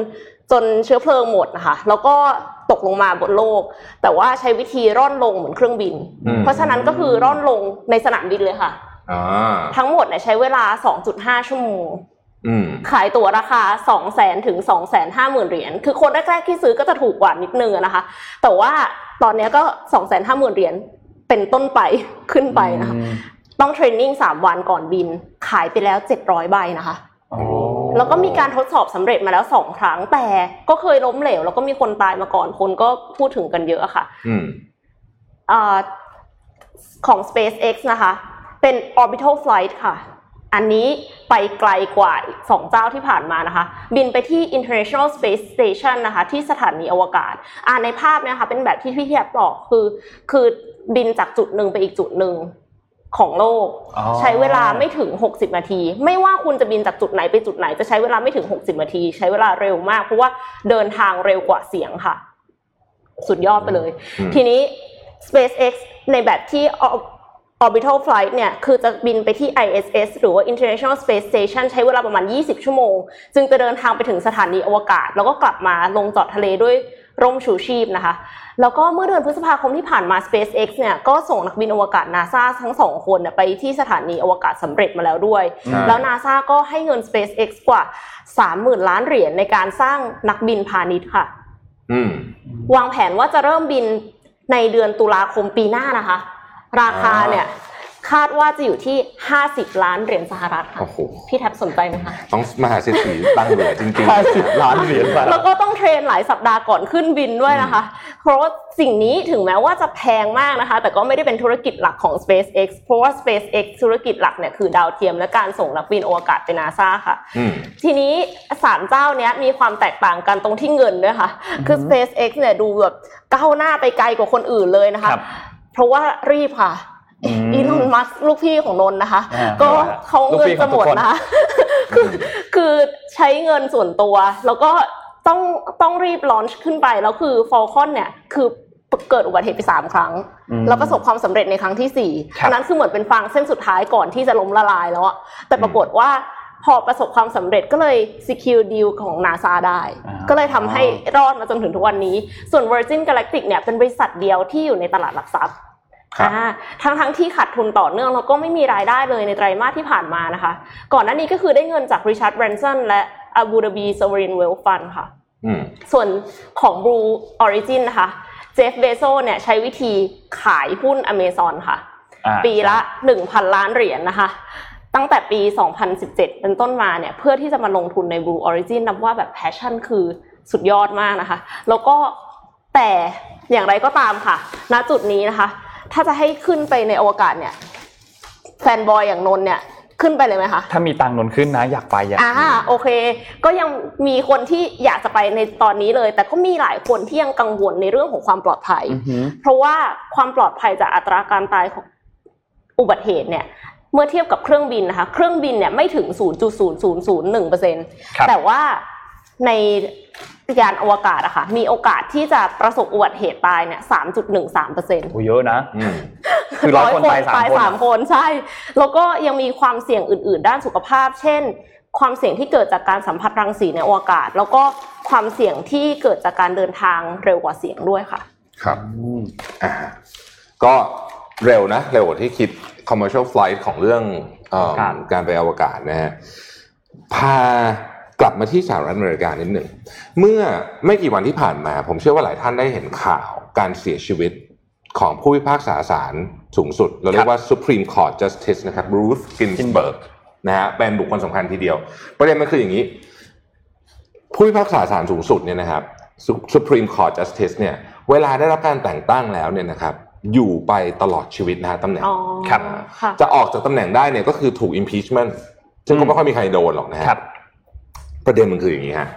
จนเชื้อเพลิงหมดนะคะ แล้วก็ตกลงมาบนโลก แต่ว่าใช้วิธีร่อนลงเหมือนเครื่องบินอืมเพราะฉะนั้นก็คือร่อนลงในสนามบินเลยค่ะอ่าทั้งหมดเนี่ยใช้เวลา 2.5 ชั่วโมงอืมขายตั๋วราคา 2 0 0 0 0 0 ถึง 2 5 0 0 0 0 เหรียญ คือคนแรกๆที่ซื้อก็จะถูกกว่านิดนึงอะนะคะ แต่ว่า ตอนเนี้ยก็2 5 0 0 0 0เหรียญเป็นต้นไปขึ้นไปนะคะต้องเทรนนิ่ง3วันก่อนบิน ขายไปแล้ว700ใบนะคะโอ้แล้วก็มีการทดสอบสำเร็จมาแล้ว2ครั้งแต่ก็เคยล้มเหลว แล้วก็มีคนตายมาก่อนคนก็พูดถึงกันเยอะอะค่ะอืมอ่าของ SpaceX นะคะ เป็น orbital flight ค่ะ อันนี้ไปไกลกว่าอีกสองเจ้าที่ผ่านมานะคะ บินไปที่ International Space Station นะคะที่สถานีอวกาศอ่าในภาพเนี่ยค่ะเป็นแบบที่พี่เทียบบอกคือ คือบินจากจุดหนึ่งไปอีกจุดหนึ่งของโลกอ๋อใช้เวลาไม่ถึง 60 นาที ไม่ว่าคุณจะบินจากจุดไหนไปจุดไหนจะใช้เวลาไม่ถึง 60 นาที ใช้เวลาเร็วมาก เพราะว่าเดินทางเร็วกว่าเสียงค่ะ สุดยอดไปเลยอืมทีนี้ SpaceX ในแบบที่ orbital flight เนี่ย คือจะบินไปที่ ISS หรือว่า International Space Station ใช้เวลาประมาณ 20 ชั่วโมง จึงจะเดินทางไปถึงสถานีอวกาศ แล้วก็กลับมาลงจอดทะเลด้วยร่มชูชีพนะคะ แล้วก็เมื่อเดือนพฤษภาคมที่ผ่านมา SpaceX เนี่ย ก็ส่งนักบินอวกาศ NASA ทั้งสองคนเนี่ยไปที่สถานีอวกาศสำเร็จมาแล้วด้วยใช่แล้ว NASA ก็ให้เงิน SpaceX กว่า 30,000 ล้านเหรียญในการสร้างนักบินพาณิชย์ค่ะอืมวางแผนว่าจะเริ่มบินในเดือนตุลาคมปีหน้านะคะ ราคาเนี่ยคาดว่าจะอยู่ที่ 50 ล้านเหรียญสหรัฐค่ะโอ้โหพี่แท็บสนใจไหมคะ ต้องมหาเศรษฐีตั้งเหลือจริงห้าสิบล้านเหรียญสหรัแล้ฐวก็ต้องเทรนหลายสัปดาห์ก่อนขึ้นบินด้วยนะคะ เพราะว่าสิ่งนี้ถึงแม้ว่าจะแพงมากนะคะ แต่ก็ไม่ได้เป็นธุรกิจหลักของ SpaceX เพราะว่า SpaceX ธุรกิจหลักเนี่ยคือดาวเทียมและการส่งนักบินอวกาศไปนาซาค่ะๆอืมทีนี้สามเจ้าเนี้ยมีความแตกต่างกันตรงที่เงินด้วยค่ะ คือ SpaceX เนี่ยดูแบบก้าวหน้าไปไกลกว่าคนอื่นเลยนะคะค รับเพราะว่ารีบค่ะอืมอีลอนมัสลูกพี่ของนนท์นะคะอ่าก็เขาลูกเงินพี่ขอจะงหทุมกดคนนะคะคือคือใช้เงินส่วนตัว แล้วก็ต้องต้องรีบลอนช์ขึ้นไป แล้วคือฟอลคอนเนี่ยคือเกิดอุบัติเหตุไปสามครั้งอืมแล้วประสบความสำเร็จในครั้งที่สี่ครับอันนั้นคือเหมือนเป็นฟางเส้นสุดท้ายก่อนที่จะล้มละลายแล้วอะแต่ปรากฏว่าพอประสบความสำเร็จก็เลย secure deal ของ NASA ได้อ่าก็เลยทำให้รอดมาจนถึงทุกวันนี้ ส่วน Virgin Galactic เนี่ยเป็นบริษัทเดียวที่อยู่ในตลาดหลักทรัพย์ครับอ่า ทั้งทั้งที่ขาดทุนต่อเนื่องแล้วก็ไม่มีรายได้เลยในไตรมาสที่ผ่านมานะคะ ก่อนหน้านี้ก็คือได้เงินจาก Richard Branson และ Abu Dhabi Sovereign Wealth Fund ค่ะอืมส่วนของ Blue Origin นะคะเจฟเบโซเนี่ยใช้วิธีขายหุ้น Amazon ค่ะอ่าปีละ 1,000 ล้านเหรียญนะคะ ตั้งแต่ปี 2017 เป็นต้นมาเนี่ยเพื่อที่จะมาลงทุนใน Blue Origin นับว่าแบบ passion คือสุดยอดมากนะคะ แล้วก็แต่อย่างไรก็ตามค่ะ ณจุดนี้นะคะ ถ้าจะให้ขึ้นไปในอวกาศเนี่ย fanboy อย่างนนท์เนี่ยขึ้นไปเลยไหมคะถ้ามีตังค์นนขึ้นนะอยากไปอะอ่าโอเค ก็ยังมีคนที่อยากจะไปในตอนนี้เลย แต่ก็มีหลายคนที่ยังกังวลในเรื่องของความปลอดภัยอือหือเพราะว่าความปลอดภัยจากอัตราการตายของอุบัติเหตุเนี่ยเมื่อเทียบกับเครื่องบินนะคะ เครื่องบินเนี่ยไม่ถึง 0.0001%ครับแต่ว่า ในยานอวกาศอะค่ะ มีโอกาสที่จะประสบอุบัติเหตุตายเนี่ย3.13%โอ้เยอะนะอืมคือร้อยคนตายสามตายคนสามคนใช่ แล้วก็ยังมีความเสี่ยงอื่น ๆ ด้านสุขภาพ เช่น ความเสี่ยงที่เกิดจากการสัมผัสรังสีในอวกาศ แล้วก็ความเสี่ยงที่เกิดจากการเดินทางเร็วกว่าเสียงด้วยค่ะ ครับอ่าก็เร็วนะ เร็วกว่าที่คิด commercial flight ของเรื่องเออครับการไปอวกาศนะฮะพา กลับมาที่สหรัฐอเมริกานิดหนึ่งเมื่อไม่กี่วันที่ผ่านมา ผมเชื่อว่าหลายท่านได้เห็นข่าวการเสียชีวิตของผู้พิพากษาศาลสูงสุด เราเรียกว่า Supreme Court Justice นะครับ Ruth Ginsburg นะฮะเป็นบุคคลสำคัญทีเดียว ประเด็นมันคืออย่างนี้ ผู้พิพากษาศาลสูงสุดเนี่ยนะครับ Su- Supreme Court Justice เนี่ยเวลาได้รับการแต่งตั้งแล้วเนี่ยนะครับอยู่ไปตลอดชีวิตนะฮะตำแหน่งอ๋อครับค่ะจะออกจากตำแหน่งได้เนี่ยก็คือถูก impeachment ซึ่งก็ไม่ค่อยมีใครโดนหรอกนะฮะครับ ประเด็นมันคืออย่างนี้ฮะ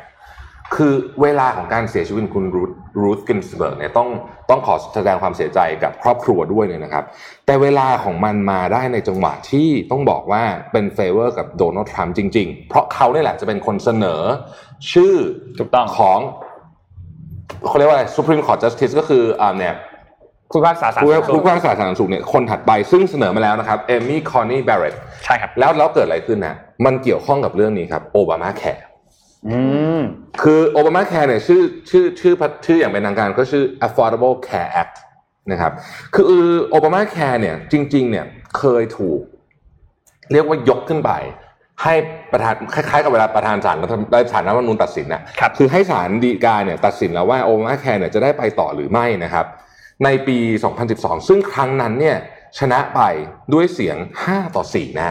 คือเวลาของการเสียชีวิตของคุณรูธรูธกินสเบิร์กเนี่ยต้องต้องขอแสดงความเสียใจกับครอบครัวด้วยเนี่ยนะครับ แต่เวลาของมันมาได้ในจังหวะที่ต้องบอกว่าเป็น favor กับโดนัลด์ทรัมป์จริง ๆ เพราะเขาเนี่ยแหละจะเป็นคนเสนอชื่อถูกต้องของเขาเรียกว่าอะไร Supreme Court Justice ก็คืออ่าเนี่ยผู้พิพากษาศาลผู้สูงสุดผู้พิพากษาศาลสูงเนี่ยคนถัดไปซึ่งเสนอมาแล้วนะครับเอมี่คอนนี่แบรเรตใช่ครับแล้วแล้วเกิดอะไรขึ้นนะมันเกี่ยวข้องกับเรื่องนี้ครับโอบามาแคร์ อืมคือโอบามาแคร์เนี่ยชื่อชื่อชื่อชื่ออย่างเป็นทางการก็ชื่อ Affordable Care Act นะครับคือโอบามาแคร์เนี่ยจริง ๆ เนี่ยเคยถูก เรียกว่ายกขึ้นไป ให้ประธานคล้ายๆกับเวลาประธานศาลรัฐได้ศาลรัฐธรรมนูญตัดสินนะครับคือให้ศาลฎีกาเนี่ยตัดสินแล้วว่าโอบามาแคร์เนี่ยจะได้ไปต่อหรือไม่นะครับ ในปี 2012 ซึ่งครั้งนั้นเนี่ยชนะไปด้วยเสียง 5 ต่อ 4 นะ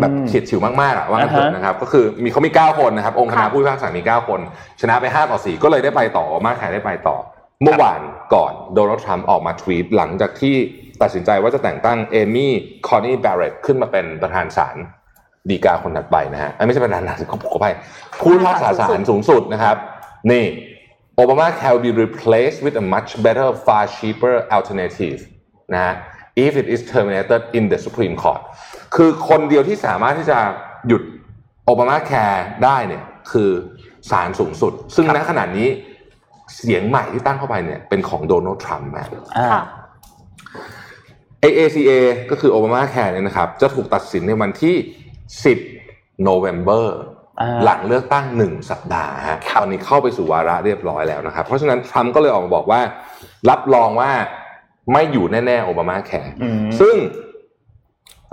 แบบเฉียดฉิวมากๆอะว่างั้นเถอะอ่าฮะนะครับก็คือมีเขามี 9 คนนะครับ องค์คณะค่ะผู้พิพากษามี 9 คน ชนะไป5ต่อ4ก็เลยได้ไปต่อโอบามาแคร์ได้ไปต่อ เมื่อวานก่อนโดนัลด์ทรัมป์ออกมาทวีตหลังจากที่ตัดสินใจว่าจะแต่งตั้งเอมี่คอนนี่แบรเรตขึ้นมาเป็นประธานศาลฎีกาคนถัดไปนะฮะเอ้ยไม่ใช่ประธานศาลขอขอไปผู้พิพากษาศาลสูงสุดนะครับ นี่ Obama can be replaced with a much better far cheaper alternative นะฮะ if it is terminated in the Supreme Court คือคนเดียวที่สามารถที่จะหยุดโอบามาแคร์ได้เนี่ยคือศาลสูงสุด ซึ่งณขณะนี้เสียงใหม่ที่ตั้งเข้าไปเนี่ยเป็นของโดนัลด์ทรัมป์นะอ่าค่ะ AACA ก็คือ Obama Care เนี่ยนะครับ จะถูกตัดสินในวันที่ 10 November อ่าหลังเลือกตั้ง1สัปดาห์ฮะตอนนี้เข้าไปสู่วาระเรียบร้อยแล้วนะครับ เพราะฉะนั้นทรัมป์ก็เลยออกมาบอกว่า รับรองว่าไม่อยู่แน่ๆ Obama Care อืมซึ่ง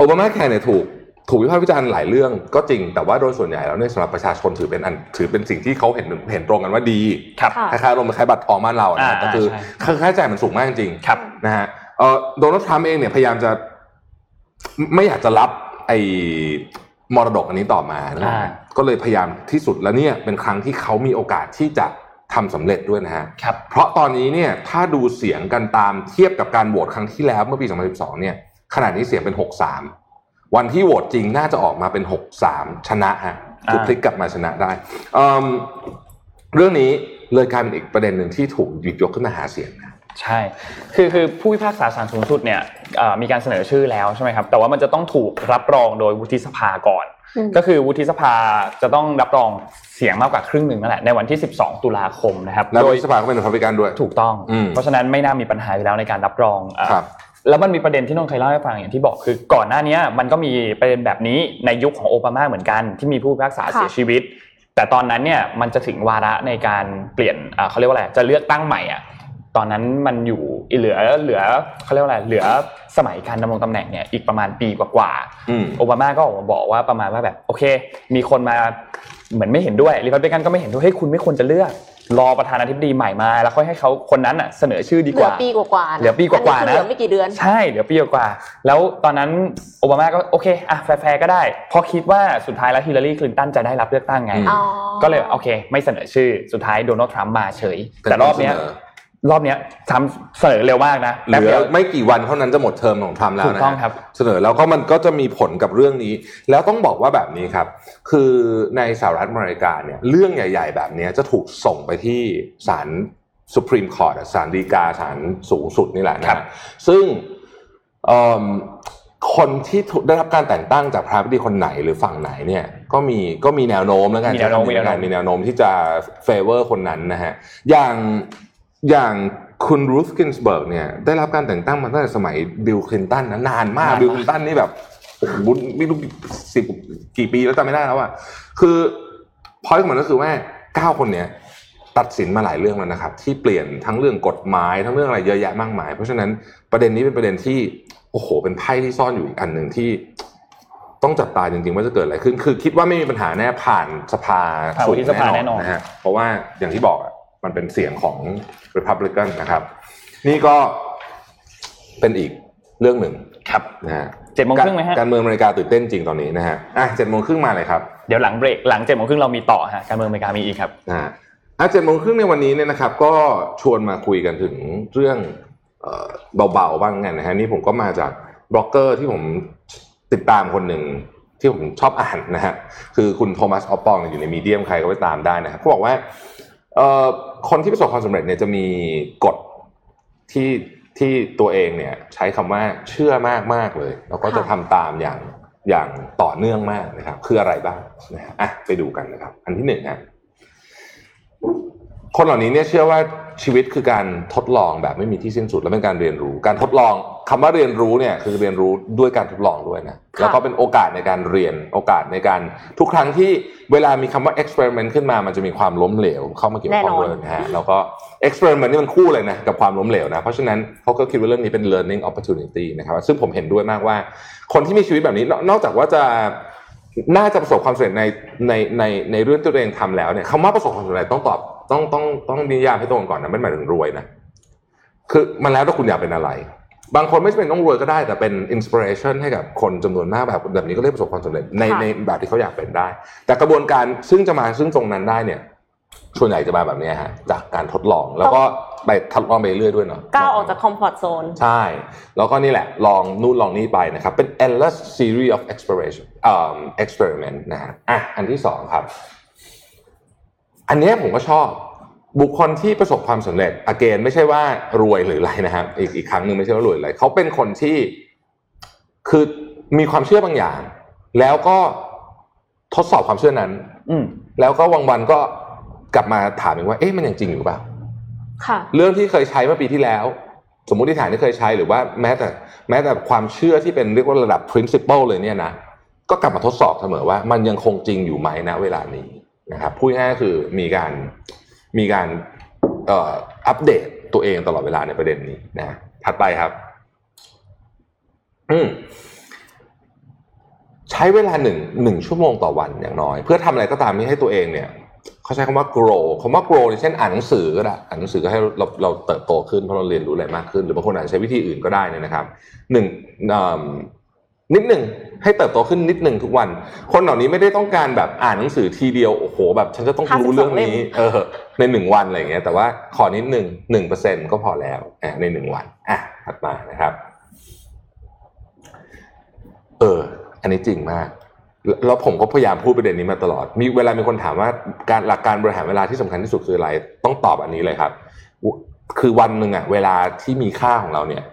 Obama Care เนี่ยถูกถูกวิพากษ์วิจารณ์หลายเรื่องก็จริงแต่ว่าโดยส่วนใหญ่แล้วเนี่ยสำหรับประชาชนถือเป็นอันถือเป็นสิ่งที่เขาเห็นเห็นตรงกันว่าดีครับค่ะคล้ายๆลมณ์คล้ายๆบัตรทองบ้านเรานะอ่าแต่คือใช่ค่าใช้จ่ายมันสูงมากจริงครับนะฮะเอ่อโดนัลด์ทรัมป์เองเนี่ยพยายามจะไม่อยากจะรับไอ้มรดกอันนี้ต่อมานะอ่าก็เลยพยายามที่สุดแล้วเนี่ยเป็นครั้งที่เขามีโอกาสที่จะทำสำเร็จด้วยนะฮะครับเพราะตอนนี้เนี่ยถ้าดูเสียงกันตามเทียบกับการโหวตครั้งที่แล้วเมื่อปี 2012 เนี่ย ขนาดนี้เสียงเป็น6-3วันที่โหวตจริงน่าจะออกมาเป็น6-3ชนะฮะคืออ่าพลิกกลับมาชนะได้เอิ่มเรื่องนี้เลยกลายเป็นอีกประเด็นหนึ่งที่ถูกหยิบยกขึ้นมาหาเสียงนะใช่ คือคือผู้พิพากษาศาลสูงสุดเนี่ยเอ่อมีการเสนอชื่อแล้วใช่ไหมครับ แต่ว่ามันจะต้องถูกรับรองโดยวุฒิสภาก่อนอืมก็คือวุฒิสภาจะต้องรับรองเสียงมากกว่าครึ่งหนึ่งนั่นแหละในวันที่ 12 ตุลาคมนะครับแล้วโดยวิสภาก็เป็นพับลิกันด้วย ถูกต้องอืมเพราะฉะนั้นไม่น่ามีปัญหาอยู่แล้วในการรับรองเอ่อครับ แล้วมันมีประเด็นที่นนท์เคยเล่าให้ฟังอย่างที่บอกคือก่อนหน้านี้มันก็มีประเด็นแบบนี้ในยุคของโอบามาเหมือนกัน ที่มีผู้พิพากษาค่ะเสียชีวิต แต่ตอนนั้นเนี่ยมันจะถึงวาระในการเปลี่ยนอ่าเขาเรียกว่าอะไรจะเลือกตั้งใหม่อะตอนนั้นมันอยู่เหลือเหลือเขาเรียกว่าอะไรเหลือสมัยการดำรงตำแหน่งเนี่ยอีกประมาณปีกว่าๆอืมโอบามาก็ออกมาบอกว่าประมาณว่าแบบโอเค มีคนมาเหมือนไม่เห็นด้วยริพับลิกันก็ไม่เห็นด้วยให้ยคุณไม่ควรจะเลือก รอประธานาธิบดีใหม่มาแล้วค่อยให้เขาคนนั้นอะเสนอชื่อดีเหกลือว่าปีกว่าๆนะเหลือปีกว่าๆอันะเหลือไม่กี่เดือนใช่เหลือปีกว่าๆแล้วตอนนั้นโอบามาก็โอเคอะแฟร์ๆก็ได้เพราะคิดว่าสุดท้ายแล้วฮิลลารีคลินตันจะได้รับเลือกตั้งไงอืมอ๋อก็เลยโอเค ไม่เสนอชื่อสุดท้ายโดนัลด์ทรัมป์มาเฉย แต่รอบเนี้ยเสนอ รอบเนี้ยทรัมป์เสนอเร็วมากนะเหแป๊บลืเดีอยวไม่กี่วันเท่านั้นจะหมดเทอมของทรัมป์แล้วถูกนะต้องฮะครับเสนอแล้วก็มันก็จะมีผลกับเรื่องนี้ แล้วต้องบอกว่าแบบนี้ครับ คือในสหรัฐอเมริกาเนี่ยเรื่องใหญ่ ๆ แบบนี้จะถูกส่งไปที่ศาลสุพรีมคอร์ t ศาลฎีกาศาลสูงสุดนี่แหละนะครัฮะบซึ่งเอิ่มคนที่ถูกได้รับการแต่งตั้งจากประธานาธิบดีคนไหนหรือฝั่งไหนเนี่ยก็มีก็มีแนวโน้มแล้วกันมีแนวโน้มใช้คำมีแนวโน้มมีแนวโน้มที่จะ favor คนนั้นนะฮะอย่าง อย่างคุณรูธกินสเบิร์กเนี่ยได้รับการแต่งตั้งมาตั้งแต่สมัยบิลคลินตันนะนานมากนานมากบิลคลินตันนี่แบบโอ้โหไม่รู้สิบกี่ปีแล้วจำไม่ได้แล้วอะคือพอยของมันก็คือว่าเก้าคนเนี้ยตัดสินมาหลายเรื่องแล้วนะครับ ที่เปลี่ยนทั้งเรื่องกฎหมายทั้งเรื่องอะไรเยอะแยะมากมาย เพราะฉะนั้นประเด็นนี้เป็นประเด็นที่โอ้โห เป็นไพ่ที่ซ่อนอยู่อีกอันหนึ่งที่ต้องจับตาจริงๆว่าจะเกิดอะไรขึ้น คือคิดว่าไม่มีปัญหาแน่ผ่านสภาผ่านวุฒิสภาแน่นอนนะฮะเพราะว่าอย่างที่บอกอะ มันเป็นเสียงของ Republican นะครับ นี่ก็เป็นอีกเรื่องหนึ่งครับนะฮะเจ็ดโมงครึ่งไหมฮะการเมืองอเมริกาตื่นเต้นจริงตอนนี้นะฮะอะเจ็ดโมงครึ่งมาเลยครับเดี๋ยวหลังเบรกหลังเจ็ดโมงครึ่งเรามีต่อฮะการเมืองอเมริกามีอีกครับนะฮะอะเจ็ดโมงครึ่งในวันนี้เนี่ยนะครับ ก็ชวนมาคุยกันถึงเรื่องเอ่อเบาๆบ้างกันนะฮะนี่ผมก็มาจากบล็อกเกอร์ที่ผมติดตามคนหนึ่งที่ผมชอบอ่านนะฮะคือคุณโทมัสออปปองอยู่ในมีเดียมใครก็ไปตามได้นะครับเขาบอกว่าเอ่อ คนที่ประสบความสำเร็จเนี่ยจะมีกฎที่ที่ตัวเองเนี่ยใช้คำว่าเชื่อมากมากเลย แล้วก็จะทำตามอย่างอย่างต่อเนื่องมากนะครับ คืออะไรบ้างนะฮะอะไปดูกันนะครับ อันที่หนึ่งฮะ คนเหล่านี้เนี่ยเชื่อว่าชีวิตคือการทดลองแบบไม่มีที่สิ้นสุดและเป็นการเรียนรู้ การทดลองคำว่าเรียนรู้เนี่ยคือเรียนรู้ด้วยการทดลองด้วยนะค่ะแล้วก็เป็นโอกาสในการเรียนโอกาสในการทุกครั้งที่เวลามีคำว่า experiment ขึ้นมามันจะมีความล้มเหลว เข้ามาเกี่ยวข้องด้วยนะฮะแล้วก็ experiment นี่มันคู่เลยนะกับความล้มเหลวนะเพราะฉะนั้นเขาก็คิดว่าเรื่องนี้เป็น learning opportunity นะครับซึ่งผมเห็นด้วยมากว่า คนที่มีชีวิตแบบนี้นนอกจากว่าจะน่าจะประสบความสำเร็จในในในในเรื่องที่ตัวเองทำแล้วเนี่ยคำว่าประสบความสำเร็จต้องตอบ ต้องต้องต้องนิยามให้ตรงก่อนนะไม่หมายถึงรวยนะคือมันแล้วถ้าคุณอยากเป็นอะไร บางคนไม่จำเป็นต้องรวยก็ได้ แต่เป็นอินสปิเรชันให้กับคนจำนวนมากแบบแบบนี้ก็เรียกประสบความสำเร็จในค่ะในแบบที่เขาอยากเป็นได้ แต่กระบวนการซึ่งจะมาซึ่งตรงนั้นได้เนี่ยส่วนใหญ่จะมาแบบเนี้ยฮะจากการทดลองแล้วก็ไปทดลองไปเรื่อยๆด้วยเนาะก้าวออกจากคอมฟอร์ทโซนใช่ แล้วก็นี่แหละ ลองนู่นลองนี่ไปนะครับ เป็น endless series of exploration เอ่อ experiment นะฮะอะอันที่สองครับ อันเนี้ยผมก็ชอบบุคคลที่ประสบความสำเร็จ again ไม่ใช่ว่ารวยหรืออะไรนะครับอีกอีกครั้งหนึ่งไม่ใช่ว่ารวยหรืออะไรเขาเป็นคนที่คือมีความเชื่อบางอย่าง แล้วก็ทดสอบความเชื่อนั้น อืมแล้วก็วันวันๆก็กลับมาถามเองว่า เอ๊ะมันยังจริงอยู่เปล่าค่ะเรื่องที่เคยใช้เมื่อปีที่แล้ว สมมติฐานที่เคยใช้หรือว่าแม้แต่ แม้แต่ความเชื่อที่เป็นเรียกว่าระดับ principle เลยเนี่ยนะก็กลับมาทดสอบเสมอว่า มันยังคงจริงอยู่ไหมณเวลานี้ นะครับพูดง่ายๆคือมีการมีการอัปเดตตัวเองตลอดเวลาในประเด็นนี้นะถัดไปครับ อืมใช้เวลาหนึ่งหนึ่งชั่วโมงต่อวันอย่างน้อย เพื่อทำอะไรก็ตามที่ให้ตัวเองเนี่ยเขาใช้คำว่า grow คำว่า grow ในเช่นอ่านหนังสือก็ได้อ่านหนังสือก็ให้เราเราเติบโตขึ้นเพราะเราเรียนรู้อะไรมากขึ้น หรือบางคนอาจจะใช้วิธีอื่นก็ได้นะครับหนึ่ง นิดหนึ่งให้เติบโตขึ้นนิดหนึ่งทุกวัน คนเหล่านี้ไม่ได้ต้องการแบบอ่านหนังสือทีเดียวโอ้โหแบบฉันจะต้องรู้เรื่องนี้เออในหนึ่งวันอะไรอย่างเงี้ยแต่ว่าขอนิดหนึ่งหนึ่งเปอร์เซ็นก็พอแล้วอะในหนึ่งวันอะถัดมานะครับ เออ อันนี้จริงมากแล้วผมก็พยายามพูดประเด็นนี้มาตลอด มีเวลามีคนถามว่าการหลักการบริหารเวลาที่สำคัญที่สุดคืออะไร ต้องตอบอันนี้เลยครับ คือวันหนึ่งอะเวลาที่มีค่าของเราเนี่ย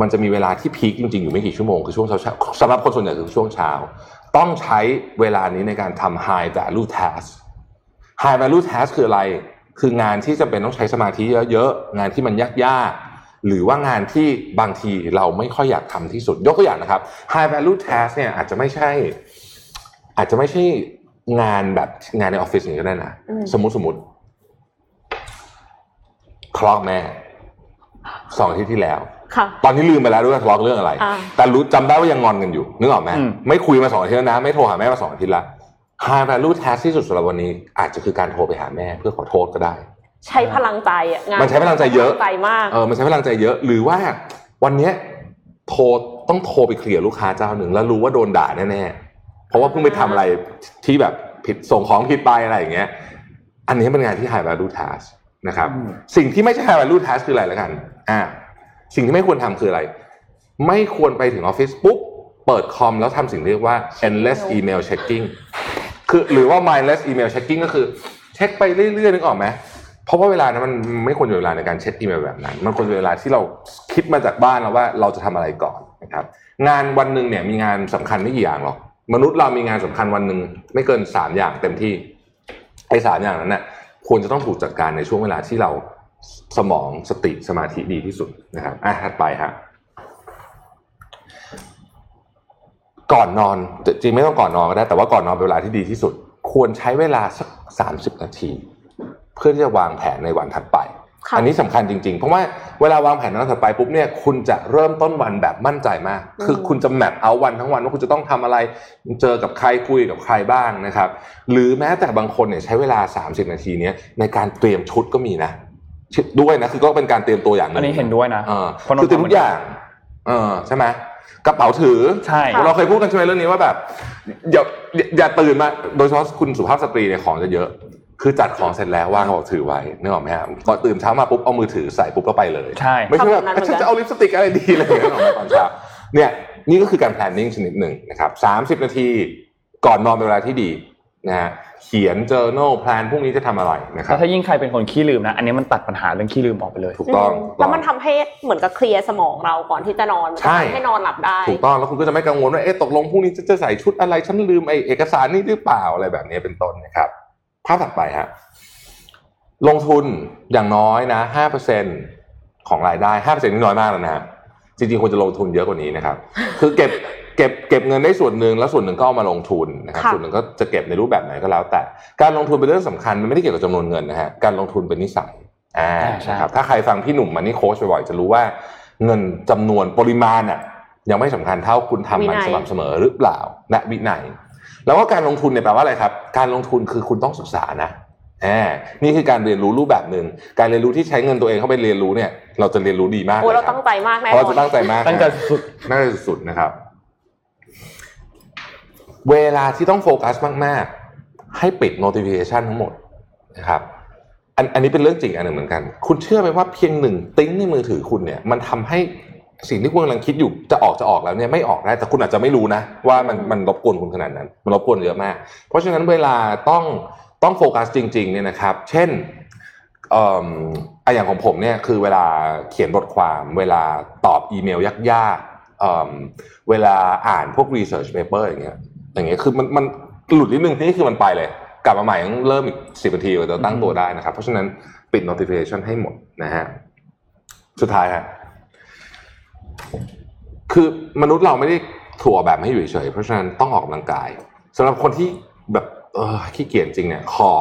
มันจะมีเวลาที่พีคจริงๆ อยู่ไม่กี่ชั่วโมง คือช่วงเช้าๆสำหรับคนส่วนใหญ่คือช่วงเช้า ต้องใช้เวลานี้ในการทำ high value task high value task คืออะไร คืองานที่จำเป็นต้องใช้สมาธิเยอะๆ งานที่มันยากๆ หรือว่างานที่บางทีเราไม่ค่อยอยากทำที่สุด ยกตัวอย่างนะครับ high value task เนี่ยอาจจะไม่ใช่ อาจจะไม่ใช่งานแบบงานในออฟฟิศอย่างนี้ก็ได้นะสมมติสมมติคลอกแม่สองอาทิตย์ที่แล้วค่ะ ตอนนี้ลืมไปแล้วด้วยว่าทะเลาะเรื่องอะไรอ่าแต่รู้จำได้ว่ายังงอนกันอยู่นึกออกไหมอืมไม่คุยมาสองอาทิตย์แล้วนะ ไม่โทรหาแม่มาสองอาทิตย์ละ high value task ที่สุดสำหรับวันนี้ อาจจะคือการโทรไปหาแม่เพื่อขอโทษก็ได้ ใช้พลังใจอะงานมันใช้พลังใจเยอะพลังใจมากเออมันใช้พลังใจเยอะ หรือว่าวันเนี้ยโทรต้องโทรไปเคลียร์ลูกค้าเจ้าหนึ่งแล้วรู้ว่าโดนด่าแน่ๆเพราะว่าเพิ่งไปทำอะไรที่แบบผิดส่งของผิดไปอะไรอย่างเงี้ย อันนี้เป็นงานที่ high value task นะครับอืมสิ่งที่ไม่ใช่ high value task คืออะไรแล้วกัน อ่า สิ่งที่ไม่ควรทำคืออะไร ไม่ควรไปถึงออฟฟิศปุ๊บเปิดคอมแล้วทำสิ่งที่เรียกว่า endless email checking คือหรือว่า mindless email checking ก็คือ เช็คไปเรื่อยๆนึกออกไหมเพราะว่าเวลานั้นมันไม่ควรเป็นเวลาในการเช็คอีเมลแบบนั้น มันควรเป็นเวลาที่เราคิดมาจากบ้านแล้วว่าเราจะทำอะไรก่อนนะครับ งานวันหนึ่งเนี่ยมีงานสำคัญไม่กี่อย่างหรอกมนุษย์เรามีงานสำคัญวันหนึ่งไม่เกินสามอย่างเต็มที่ไอ้สามอย่างนั้นน่ะควรจะต้องถูกจัดการในช่วงเวลาที่เรา สมองสติสมาธิดีที่สุดนะครับอะถัดไปฮะก่อนนอนจริงๆไม่ต้องก่อนนอนก็ได้ แต่ว่าก่อนนอนเป็นเวลาที่ดีที่สุด ควรใช้เวลาสักสามสิบนาที เพื่อที่จะวางแผนในวันถัดไปค่ะอันนี้สำคัญจริงๆ เพราะว่าเวลาวางแผนในวันถัดไปปุ๊บเนี่ยคุณจะเริ่มต้นวันแบบมั่นใจมาก คือคุณจะแมปเอาวันทั้งวันว่าคุณจะต้องทำอะไร เจอกับใครคุยกับใครบ้างนะครับ หรือแม้แต่บางคนเนี่ยใช้เวลา 30 นาทีเนี้ยในการเตรียมชุดก็มีนะ ด้วยนะคือก็เป็นการเตรียมตัวอย่างหนึอันงนี้เห็นด้วยนะเออพราะนนคือเตรียมทุกอย่างเออใช่ไหมกระเป๋าถือใช่เราเคยพูดกันใช่ไหมเรื่องนี้ว่าแบบอย่าอย่าอย่าตื่นมาโดยเฉพาะคุณสุภาพสตรีเนี่ยของจะเยอะ คือจัดของเสร็จแล้ววางกระเป๋าถือไว้นึกออกไหมครับก่อนตื่นเช้ามาปุ๊บเอามือถือใส่ปุ๊บก็ไปเลยใช่ไม่ใช่แบบทำแบบนั้นเหมือนกันฉันจะเอาลิปสติกอะไรดีอะไรอย่างเงี้ยนึกออกไหมตอนเช้าเนี่ยนี่ก็คือการ planning ชนิดหนึ่งนะครับสามสิบนาทีก่อนนอนเป็นเวลาที่ดีนะฮะ เขียน journal plan พรุ่งนี้จะทำอะไรนะครัแล้บวถ้ายิ่งใครเป็นคนขี้ลืมนะ อันนี้มันตัดปัญหาเรื่องขี้ลืมออกไปเลย ถูกต้องมแล้วมันทำให้เหมือนกับเคลียร์สมองเราก่อนที่จะนอนมันใช่ทำให้นอนหลับได้ ถูกต้อง แล้วคุณก็จะไม่กังวลว่า เอ๊ะ ตกลงพรุ่งนี้จะจะใส่ชุดอะไร ฉันลืมไอเอกสารนี่หรือเปล่า อะไรแบบนี้เป็นต้นนะครับ ภาพถัดไปฮะ ลงทุนอย่างน้อยนะห้าเปอร์เซ็นของรายได้ห้าเปอร์เซ็นนี่น้อยมากแล้วนะฮะ จริงๆควรจะลงทุนเยอะกว่านี้นะครับ คือเก็บ เก็บเก็บเงินได้ส่วนหนึ่งแล้วส่วนหนึ่งก็เอามาลงทุนนะครับค่ะส่วนหนึ่งก็จะเก็บในรูปแบบไหนก็แล้ว แต่การลงทุนเป็นเรื่องสำคัญมันไม่ได้เกี่ยวกับจำนวนเงินนะฮะการลงทุนเป็นนิสัยอ่าใช่นะครับถ้าใครฟังพี่หนุ่มมันนี่โค้ชบ่อยๆจะรู้ว่าเงินจำนวนปริมาณน่ะยังไม่สำคัญเท่าคุณทำมันวินัยสม่ำเสมอหรือเปล่าและวินัยแล้วก็การลงทุนเนี่ยแปลว่าอะไรครับ การลงทุนคือคุณต้องศึกษานะแหมนี่คือการเรียนรู้รูปแบบหนึ่งการเรียนรู้ที่ใช้เงินตัวเองเข้าไปเรียนรู้เนี่ย เราจะเรียนรู้ดีมากโอ้เลยเราครัตั้บงใจมากแน่เพราะนเราอนจะตั้งใจมากตั้งใจสุดน่าจะสุดๆนะครับ เวลาที่ต้องโฟกัสมากๆ ให้ปิด notification ทั้งหมดนะครับอันอันนี้เป็นเรื่องจริงอันหนึ่งเหมือนกัน คุณเชื่อไหมว่าเพียงหนึ่งติ้งในมือถือคุณเนี่ยมันทำให้สิ่งที่คุณกำลังคิดอยู่จะออกจะออกแล้วเนี่ยไม่ออกได้แต่คุณอาจจะไม่รู้นะ ว่ามันมันรบกวนคุณขนาดนั้น มันรบกวนเยอะมาก เพราะฉะนั้นเวลาต้องต้องโฟกัสจริงๆเนี่ยนะครับ เช่นเอ่ออะอย่างของผมเนี่ยคือเวลาเขียนบทความ เวลาตอบอีเมลยากๆเอิ่มเวลาอ่านพวก research paper อย่างเงี้ย อย่างเงี้ยคือมันมันหลุดนิดนึงนี่คือมันไปเลย กลับมาใหม่ต้องเริ่มอีกสิบนาทีกว่าจะตั้งตัวได้นะครับ เพราะฉะนั้นปิด notification ให้หมดนะฮะสุดท้ายฮะคือมนุษย์เราไม่ได้ถั่วแบบไม่อยู่เฉยๆเพราะฉะนั้นต้องออกกำลังกายสำหรับคนที่แบบเออขี้เกียจจริงเนี่ย ขอ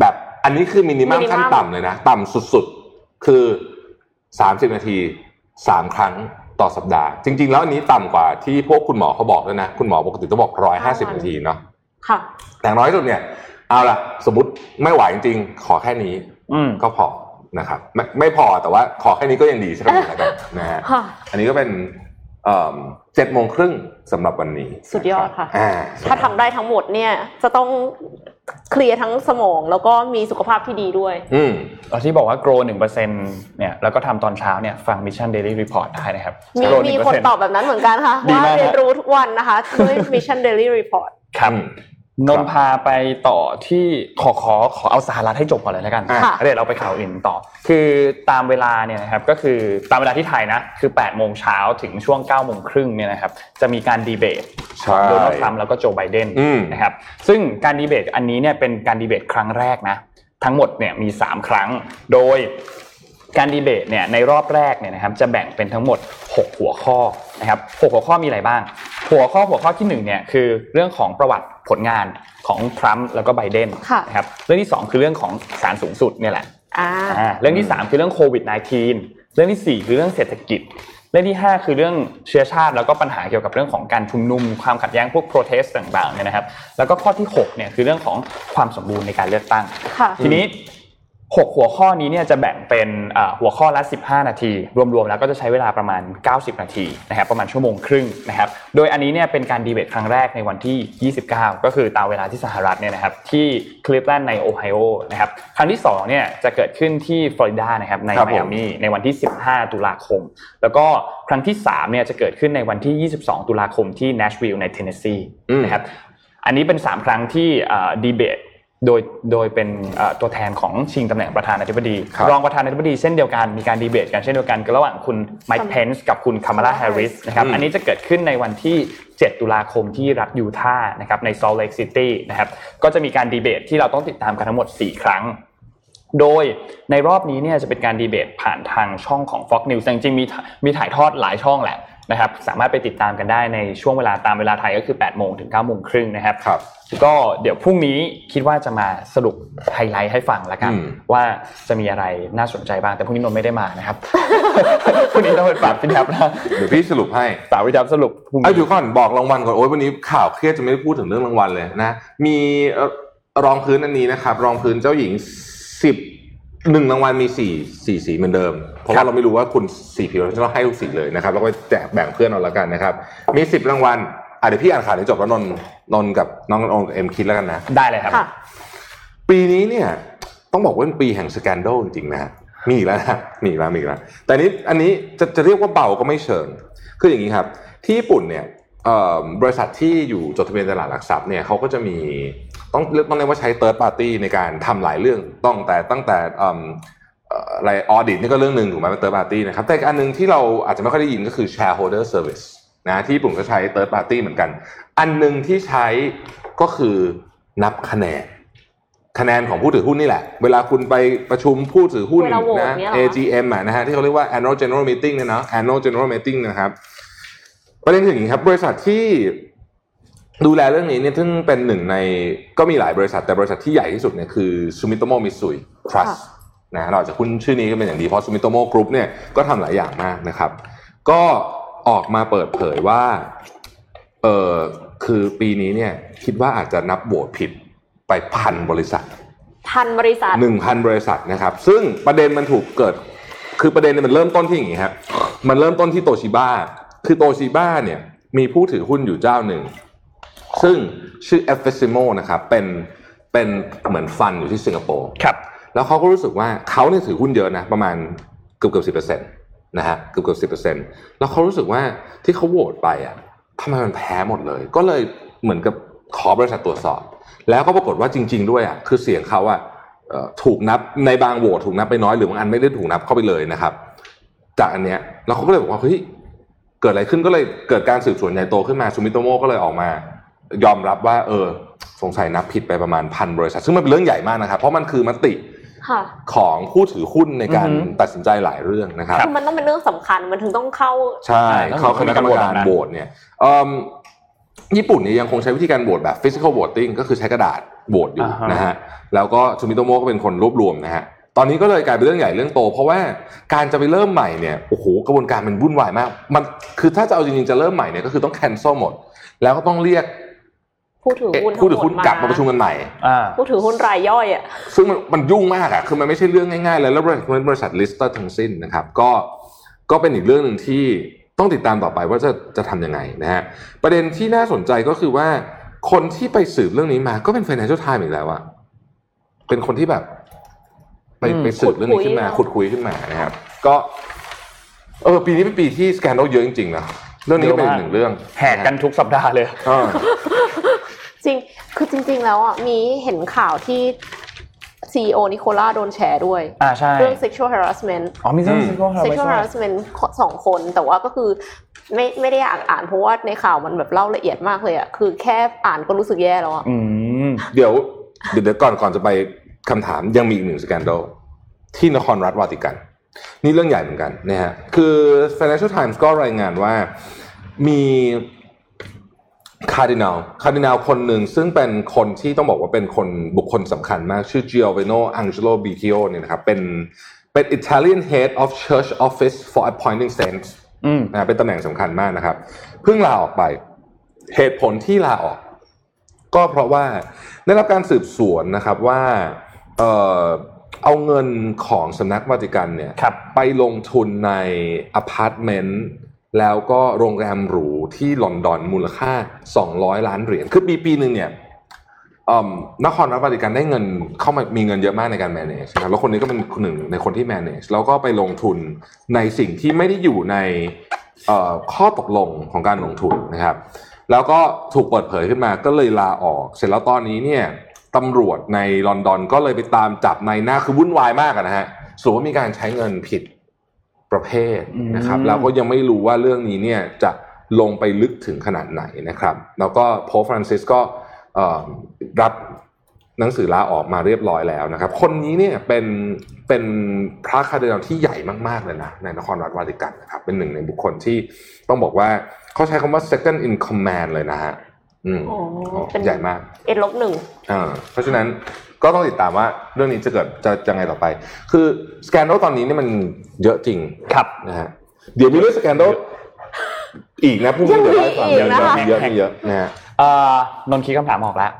แบบอันนี้คือมินิมัม minimum ขั้นต่ำเลยนะ ต่ำสุดๆ คือสามสิบนาทีสามครั้ง ต่อสัปดาห์ จริง ๆ แล้วอันนี้ต่ำกว่าที่พวกคุณหมอเขาบอกด้วยนะ คุณหมอปกติต้องบอกร้อยห้าสิบนาทีเนาะค่ะแต่น้อยสุดเนี่ย เอาละสมมติไม่ไหวจริงๆ ขอแค่นี้อืมก็พอนะครับไม่ไม่พอแต่ว่าขอแค่นี้ก็ยังดีสักหน่อยแล้วกันนะฮะค่ะอันนี้ก็เป็น เจ็ดโมงครึ่งสำหรับวันนี้ สุดยอดค่ะอ่าถ้าทำได้ทั้งหมดเนี่ยจะต้องเคลียร์ทั้งสมองแล้วก็มีสุขภาพที่ดีด้วย อืมเราที่บอกว่า grow หนึ่งเปอร์เซ็นเนี่ยแล้วก็ทำตอนเช้าเนี่ยฟัง Mission Daily Report ได้นะครับ มี grow มีคน1%ตอบแบบนั้นเหมือนกันค่ะดีว่ามากเรียนรู้ทุกวันนะคะด้วย Mission Daily Report ครับอืม นนท์พาไปต่อที่ขอขอขอเอาสหรัฐให้จบก่อนเลยแล้วกันอะค่ะแล้วเดี๋ยวเราไปข่าวอื่นต่อ คือตามเวลาเนี่ยนะครับก็คือตามเวลาที่ไทยนะคือ8โมงเช้าถึงช่วง9โมงครึ่งเนี่ยนะครับจะมีการดีเบตใช่โดนัลด์ทรัมป์แล้วก็โจไบเดนอืมนะครับซึ่งการดีเบตอันนี้เนี่ยเป็นการดีเบตครั้งแรกนะทั้งหมดเนี่ยมี 3 ครั้งโดยการดีเบตเนี่ยในรอบแรกเนี่ยนะครับจะแบ่งเป็นทั้งหมด 6 หัวข้อนะครับ6หัวข้อมีอะไรบ้าง หัวข้อหัวข้อที่1เนี่ยคือเรื่องของประวัติ ผลงานของทรัมป์แล้วก็ไบเดนค่ะนะครับเรื่องที่ 2 คือเรื่องของศาลสูงสุดเนี่ยแหละอ่าอ่าเรื่องที่ 3 คือเรื่องโควิด -19 เรื่องทีสี่ 4 คือเรื่องเศรษฐกิจ เรื่องที่ 5 คือเรื่องเชื้อชาติ แล้วก็ปัญหาเกี่ยวกับเรื่องของการชุมนุมความขัดแย้งพวก protest ต่างๆเนี่ยนะครับ แล้วก็ข้อที่6เนี่ยคือเรื่องของความสมบูรณ์ในการเลือกตั้งค่ะทีนี้ 6 หัวข้อนี้เนี่ยจะแบ่งเป็นอ่าหัวข้อละ 15 นาที รวมๆแล้วก็จะใช้เวลาประมาณ 90 นาทีนะครับประมาณชั่วโมงครึ่งนะครับโดยอันนี้เนี่ยเป็นการดีเบตครั้งแรกในวันที่ 29 ก็คือตามเวลาที่สหรัฐเนี่ยนะครับที่คลิฟแลนด์ในโอไฮโอนะครับครั้งที่2เนี่ยจะเกิดขึ้นที่ฟลอริดานะครับในไมอามีครับผมในวันที่ 15 ตุลาคม แล้วก็ครั้งที่3เนี่ยจะเกิดขึ้นในวันที่ 22 ตุลาคมที่เนชวิลล์ในเทนเนสซีอืมนะครับอันนี้เป็น 3 ครั้งที่ดีเบต โดยโดยเป็นเอ่อตัวแทนของชิงตำแหน่งประธานาธิบดีครับรองประธานาธิบดีเช่นเดียวกันมีการดีเบตกันเช่นเดียวกันระหว่างคุณไมค์เพนซ์กับคุณคามาลาแฮร์ริสนะครับอืมอันนี้จะเกิดขึ้นในวันที่ 7 ตุลาคมที่รัฐยูทาห์นะครับในซอลเลกซิตี้นะครับก็จะมีการดีเบตที่เราต้องติดตามกันทั้งหมด 4 ครั้ง โดยในรอบนี้เนี่ยจะเป็นการดีเบตผ่านทางช่องของ Fox News แต่จริงๆมีมีถ่ายทอดหลายช่องแหละ นะครับสามารถไปติดตามกันได้ในช่วงเวลาตามเวลาไทยก็คือ8โมงถึง9โมงครึ่งนะครับครับก็เดี๋ยวพรุ่งนี้คิดว่าจะมาสรุปไฮไลท์ให้ฟังแล้วกันอืมว่าจะมีอะไรน่าสนใจบ้างแต่พรุ่งนี้นนท์ไม่ได้มานะครับพรุ่งนี้ต้องไปฝากพี่แท็บนะเดี๋ยวพี่สรุปให้ฝากพี่แท็บสรุปพรุ่งไอ้นี้เดี๋ยวก่อนบอกรางวัลก่อนโอ้ยวันนี้ข่าวเครียดจะไม่ได้พูดถึงเรื่องรางวัลเลยนะมีเอ่อรองพื้นอันนี้นะครับ รองพื้นเจ้าหญิงสิบ หนึ่งรางวัลมีสี่สี่สีเหมือนเดิม เพราะว่าเราไม่รู้ว่าคุณสีผิวเราจะต้องให้ทุกสีเลยนะครับแล้วก็แจกแบ่งเพื่อนเอาละกันนะครับ มีสิบรางวัลอะเดี๋ยวพี่อ่านข่าวนี้จบแล้วนนท์นนท์กับน้องนนท์กับเอ็มคิดแล้วกันนะได้เลยครับค่ะปีนี้เนี่ยต้องบอกว่าเป็นปีแห่งสแกนโดจริงๆนะฮะมีอีกแล้วนะมีอีกแล้วมีอีกแล้ว แต่อันนี้อันนี้จะจะเรียกว่าเบาก็ไม่เชิง คืออย่างนี้ครับ ที่ญี่ปุ่นเนี่ยเอ่อบริษัทที่อยู่จดทะเบียนตลาดหลักทรัพย์เนี่ยเขาก็จะมี ต้องต้องเรียกว่าใช้ third party ในการทำหลายเรื่องต้องแต่ตั้งแต่เอิ่มเอ่ออะไรออดิตนี่ก็เรื่องหนึ่งถูกไหมเป็น third party นะครับแต่อีกอันหนึ่งที่เราอาจจะไม่ค่อยได้ยินก็คือ shareholder service นะที่ญี่ปุ่นก็ใช้ third party เหมือนกัน อันหนึ่งที่ใช้ก็คือนับคะแนน คะแนนของผู้ถือหุ้นนี่แหละ เวลาคุณไปประชุมผู้ถือหุ้นเวลาโหวตนะเนี่ยเหรอ AGM อะนะฮะที่เขาเรียกว่า annual general meeting เนี่ยเนาะ annual general meeting นะครับประเด็นคืออย่างนี้ครับ บริษัทที่ ดูแลเรื่องนี้เนี่ยซึ่งเป็นหนึ่งในก็มีหลายบริษัทแต่บริษัทที่ใหญ่ที่สุดเนี่ยคือ Sumitomo Mitsui Trust นะเราอาจจะคุ้นชื่อนี้ก็เป็นอย่างดีเพราะ Sumitomo Group เนี่ยก็ทำหลายอย่างมากนะครับ ก็ออกมาเปิดเผยว่าเออคือปีนี้เนี่ยคิดว่าอาจจะนับโหวตผิดไปพันบริษัทพันบริษัทหนึ่งพันบริษัทนะครับ ซึ่งประเด็นมันถูกเกิด คือประเด็นเนี่ยมันเริ่มต้นที่อย่างนี้ครับมันเริ่มต้นที่โตชิบ้าคือโตชิบ้าเนี่ยมีผู้ถือหุ้นอยู่เจ้าหนึ่ง ซึ่งชื่อ f f i m o นะครับเป็นเป็นเหมือนฟันอยู่ที่สิงคโปร์ครับแล้วเขาก็รู้สึกว่าเขาเนี่ยถือหุ้นเยอะนะ ประมาณเกือบเกือบสิบเปอร์เซ็นต์นะฮะเกือบเกือบสิบเปอร์เซ็นต์แล้วเขารู้สึกว่าที่เขาโหวตไปอะทำไมมันแพ้หมดเลย ก็เลยเหมือนกับขอบริษัทตรวจสอบ แล้วก็ปรากฏว่าจริง ๆ ด้วยอะคือเสียงเขาอะเอ่อถูกนับในบางโหวตถูกนับไปน้อยหรือบางอันไม่ได้ถูกนับเข้าไปเลยนะครับ จากอันเนี้ยแล้วเขาก็เลยบอกว่าเฮ้ยเกิดอะไรขึ้นก็เลยเกิดการสืบสวนใหญ่โตขึ้นมาซูมิโตโมก็เลยออกมา ยอมรับว่าเออสงสัยนับผิดไปประมาณพันบริษัท ซึ่งมันเป็นเรื่องใหญ่มากนะครับ เพราะมันคือมติค่ะของผู้ถือหุ้นในการอือฮึตัดสินใจหลายเรื่องนะครับคือมันต้องเป็นเรื่องสำคัญมันถึงต้องเข้าใช่ต้องเขาคณะกรรมการต้องมีการโหโหววตตนะเนี่ยเอิ่มญี่ปุ่นเนี่ยยังคงใช้วิธีการโหวตแบบ physical voting ก็คือใช้กระดาษโหวตอยู่อ่าฮะนะฮะแล้วก็ซูมิโตโมก็เป็นคนรวบรวมนะฮะตอนนี้ก็เลยกลายเป็นเรื่องใหญ่เรื่องโต เพราะว่าการจะไปเริ่มใหม่เนี่ยโอ้โหกระบวนการมันวุ่นวายมาก มันคือถ้าจะเอาจริงๆจะเริ่มใหม่เนี่ยก็คือต้อง cancel หมด แล้วก็ต้องเรียก ผู้ถือเอ๊ะหุ้นผู้ถือหุ้นทั้งหมดกลับมาประชุมกันใหม่อ่าผู้ถือหุ้นรายย่อยอะซึ่งมันมันยุ่งมากอะคือมันไม่ใช่เรื่องง่ายๆเลยแล้วบริษัทบริษัทลิสต์ทั้งสิ้นนะครับ ก็ก็เป็นอีกเรื่องหนึ่งที่ต้องติดตามต่อไปว่าจะจะทำยังไงนะฮะประเด็นที่น่าสนใจก็คือว่า คนที่ไปสืบเรื่องนี้มาก็เป็น Financial Times อีกแล้วอะเป็นคนที่แบบ ไปอืมไปสืบเรื่องนี้ขึ้นมาขุดคุยขึ้นมานะครับ ก็ เออ ปีนี้เป็นปีที่สแกนโดเยอะจริงๆนะเรื่องนี้ก็เป็นอีกหนึ่งเรื่องแหกกันทุกสัปดาห์เลยอ่า จริง คือจริง ๆ แล้วอะมีเห็นข่าวที่ CEO นิโคล่าโดนแฉด้วย อ่าใช่เรื่อง sexual harassment อ๋อมีเรื่องอืม sexual sexual harassment harassment สองคนแต่ว่าก็คือไม่ไม่ได้อยากอ่านเพราะว่าในข่าวมันแบบเล่าละเอียดมากเลยอะคือแค่อ่านก็รู้สึกแย่แล้วอะอืมเดี๋ยวเดี๋ยวเดี๋ยวก่อนก่อนจะไปคำถามยังมีอีกหนึ่งสแกนโดที่นครรัฐวาติกัน นี่เรื่องใหญ่เหมือนกันนะฮะคือ Financial Times ก็รายงานว่ามี คาร์ดินัลคาร์ดินัลคนหนึ่งซึ่งเป็นคนที่ต้องบอกว่าเป็นคนบุคคลสำคัญมาก ชื่อ Giovanni Angelo Becciu เนี่ยนะครับเป็นเป็น Italian Head of Church Office for Appointing Saints อืมนะเป็นตำแหน่งสำคัญมากนะครับ เพิ่งลาออกไป เหตุผลที่ลาออก ก็เพราะว่าได้รับการสืบสวนนะครับว่าเอ่อเอาเงินของสำนักวาติกันเนี่ยครับไปลงทุนในอพาร์ตเมนต์ แล้วก็โรงแรมหรูที่ลอนดอนมูลค่า 200 ล้านเหรียญ คือปีปีหนึ่งเนี่ยนครรัฐวาติกันได้เงินเข้ามามีเงินเยอะมากในการ manage นะครับแล้วคนนี้ก็เป็นคนหนึ่งในคนที่ manage แล้วก็ไปลงทุนในสิ่งที่ไม่ได้อยู่ในข้อตกลงของการลงทุนนะครับ แล้วก็ถูกเปิดเผยขึ้นมาก็เลยลาออก เสร็จแล้วตอนนี้เนี่ยตำรวจในลอนดอนก็เลยไปตามจับในหน้าคือวุ่นวายมากนะฮะสรุปว่ามีการใช้เงินผิด ประเภทนะครับอืมแล้วก็ยังไม่รู้ว่าเรื่องนี้เนี่ยจะลงไปลึกถึงขนาดไหนนะครับ แล้วก็ Pope ฟรานซิสก็เอ่อรับหนังสือลาออกมาเรียบร้อยแล้วนะครับ คนนี้เนี่ยเป็นเป็นพระคาร์ดินัลที่ใหญ่มากๆเลยนะในนครรัฐวาติกันนะครับ เป็นหนึ่งในบุคคลที่ต้องบอกว่าเขาใช้คำว่า second in command เลยนะฮะอืมอ๋อเป็นใหญ่มาก เอ็นลบหนึ่งอ่าเพราะฉะนั้น ก็ต้องติดตามว่าเรื่องนี้จะเกิดจะจะไงต่อไป คือสแกนโดตอนนี้เนี่ยมันเยอะจริงครับนะฮะเดี๋ยวมีเรื่องสแกนโดอีกนะพรุ่งนี้เดี๋ยวได้ฟังยังมีอีกนะคะเยอะมีเยอะนะฮะเอ่อนนท์คิดคำถามออกแล้ว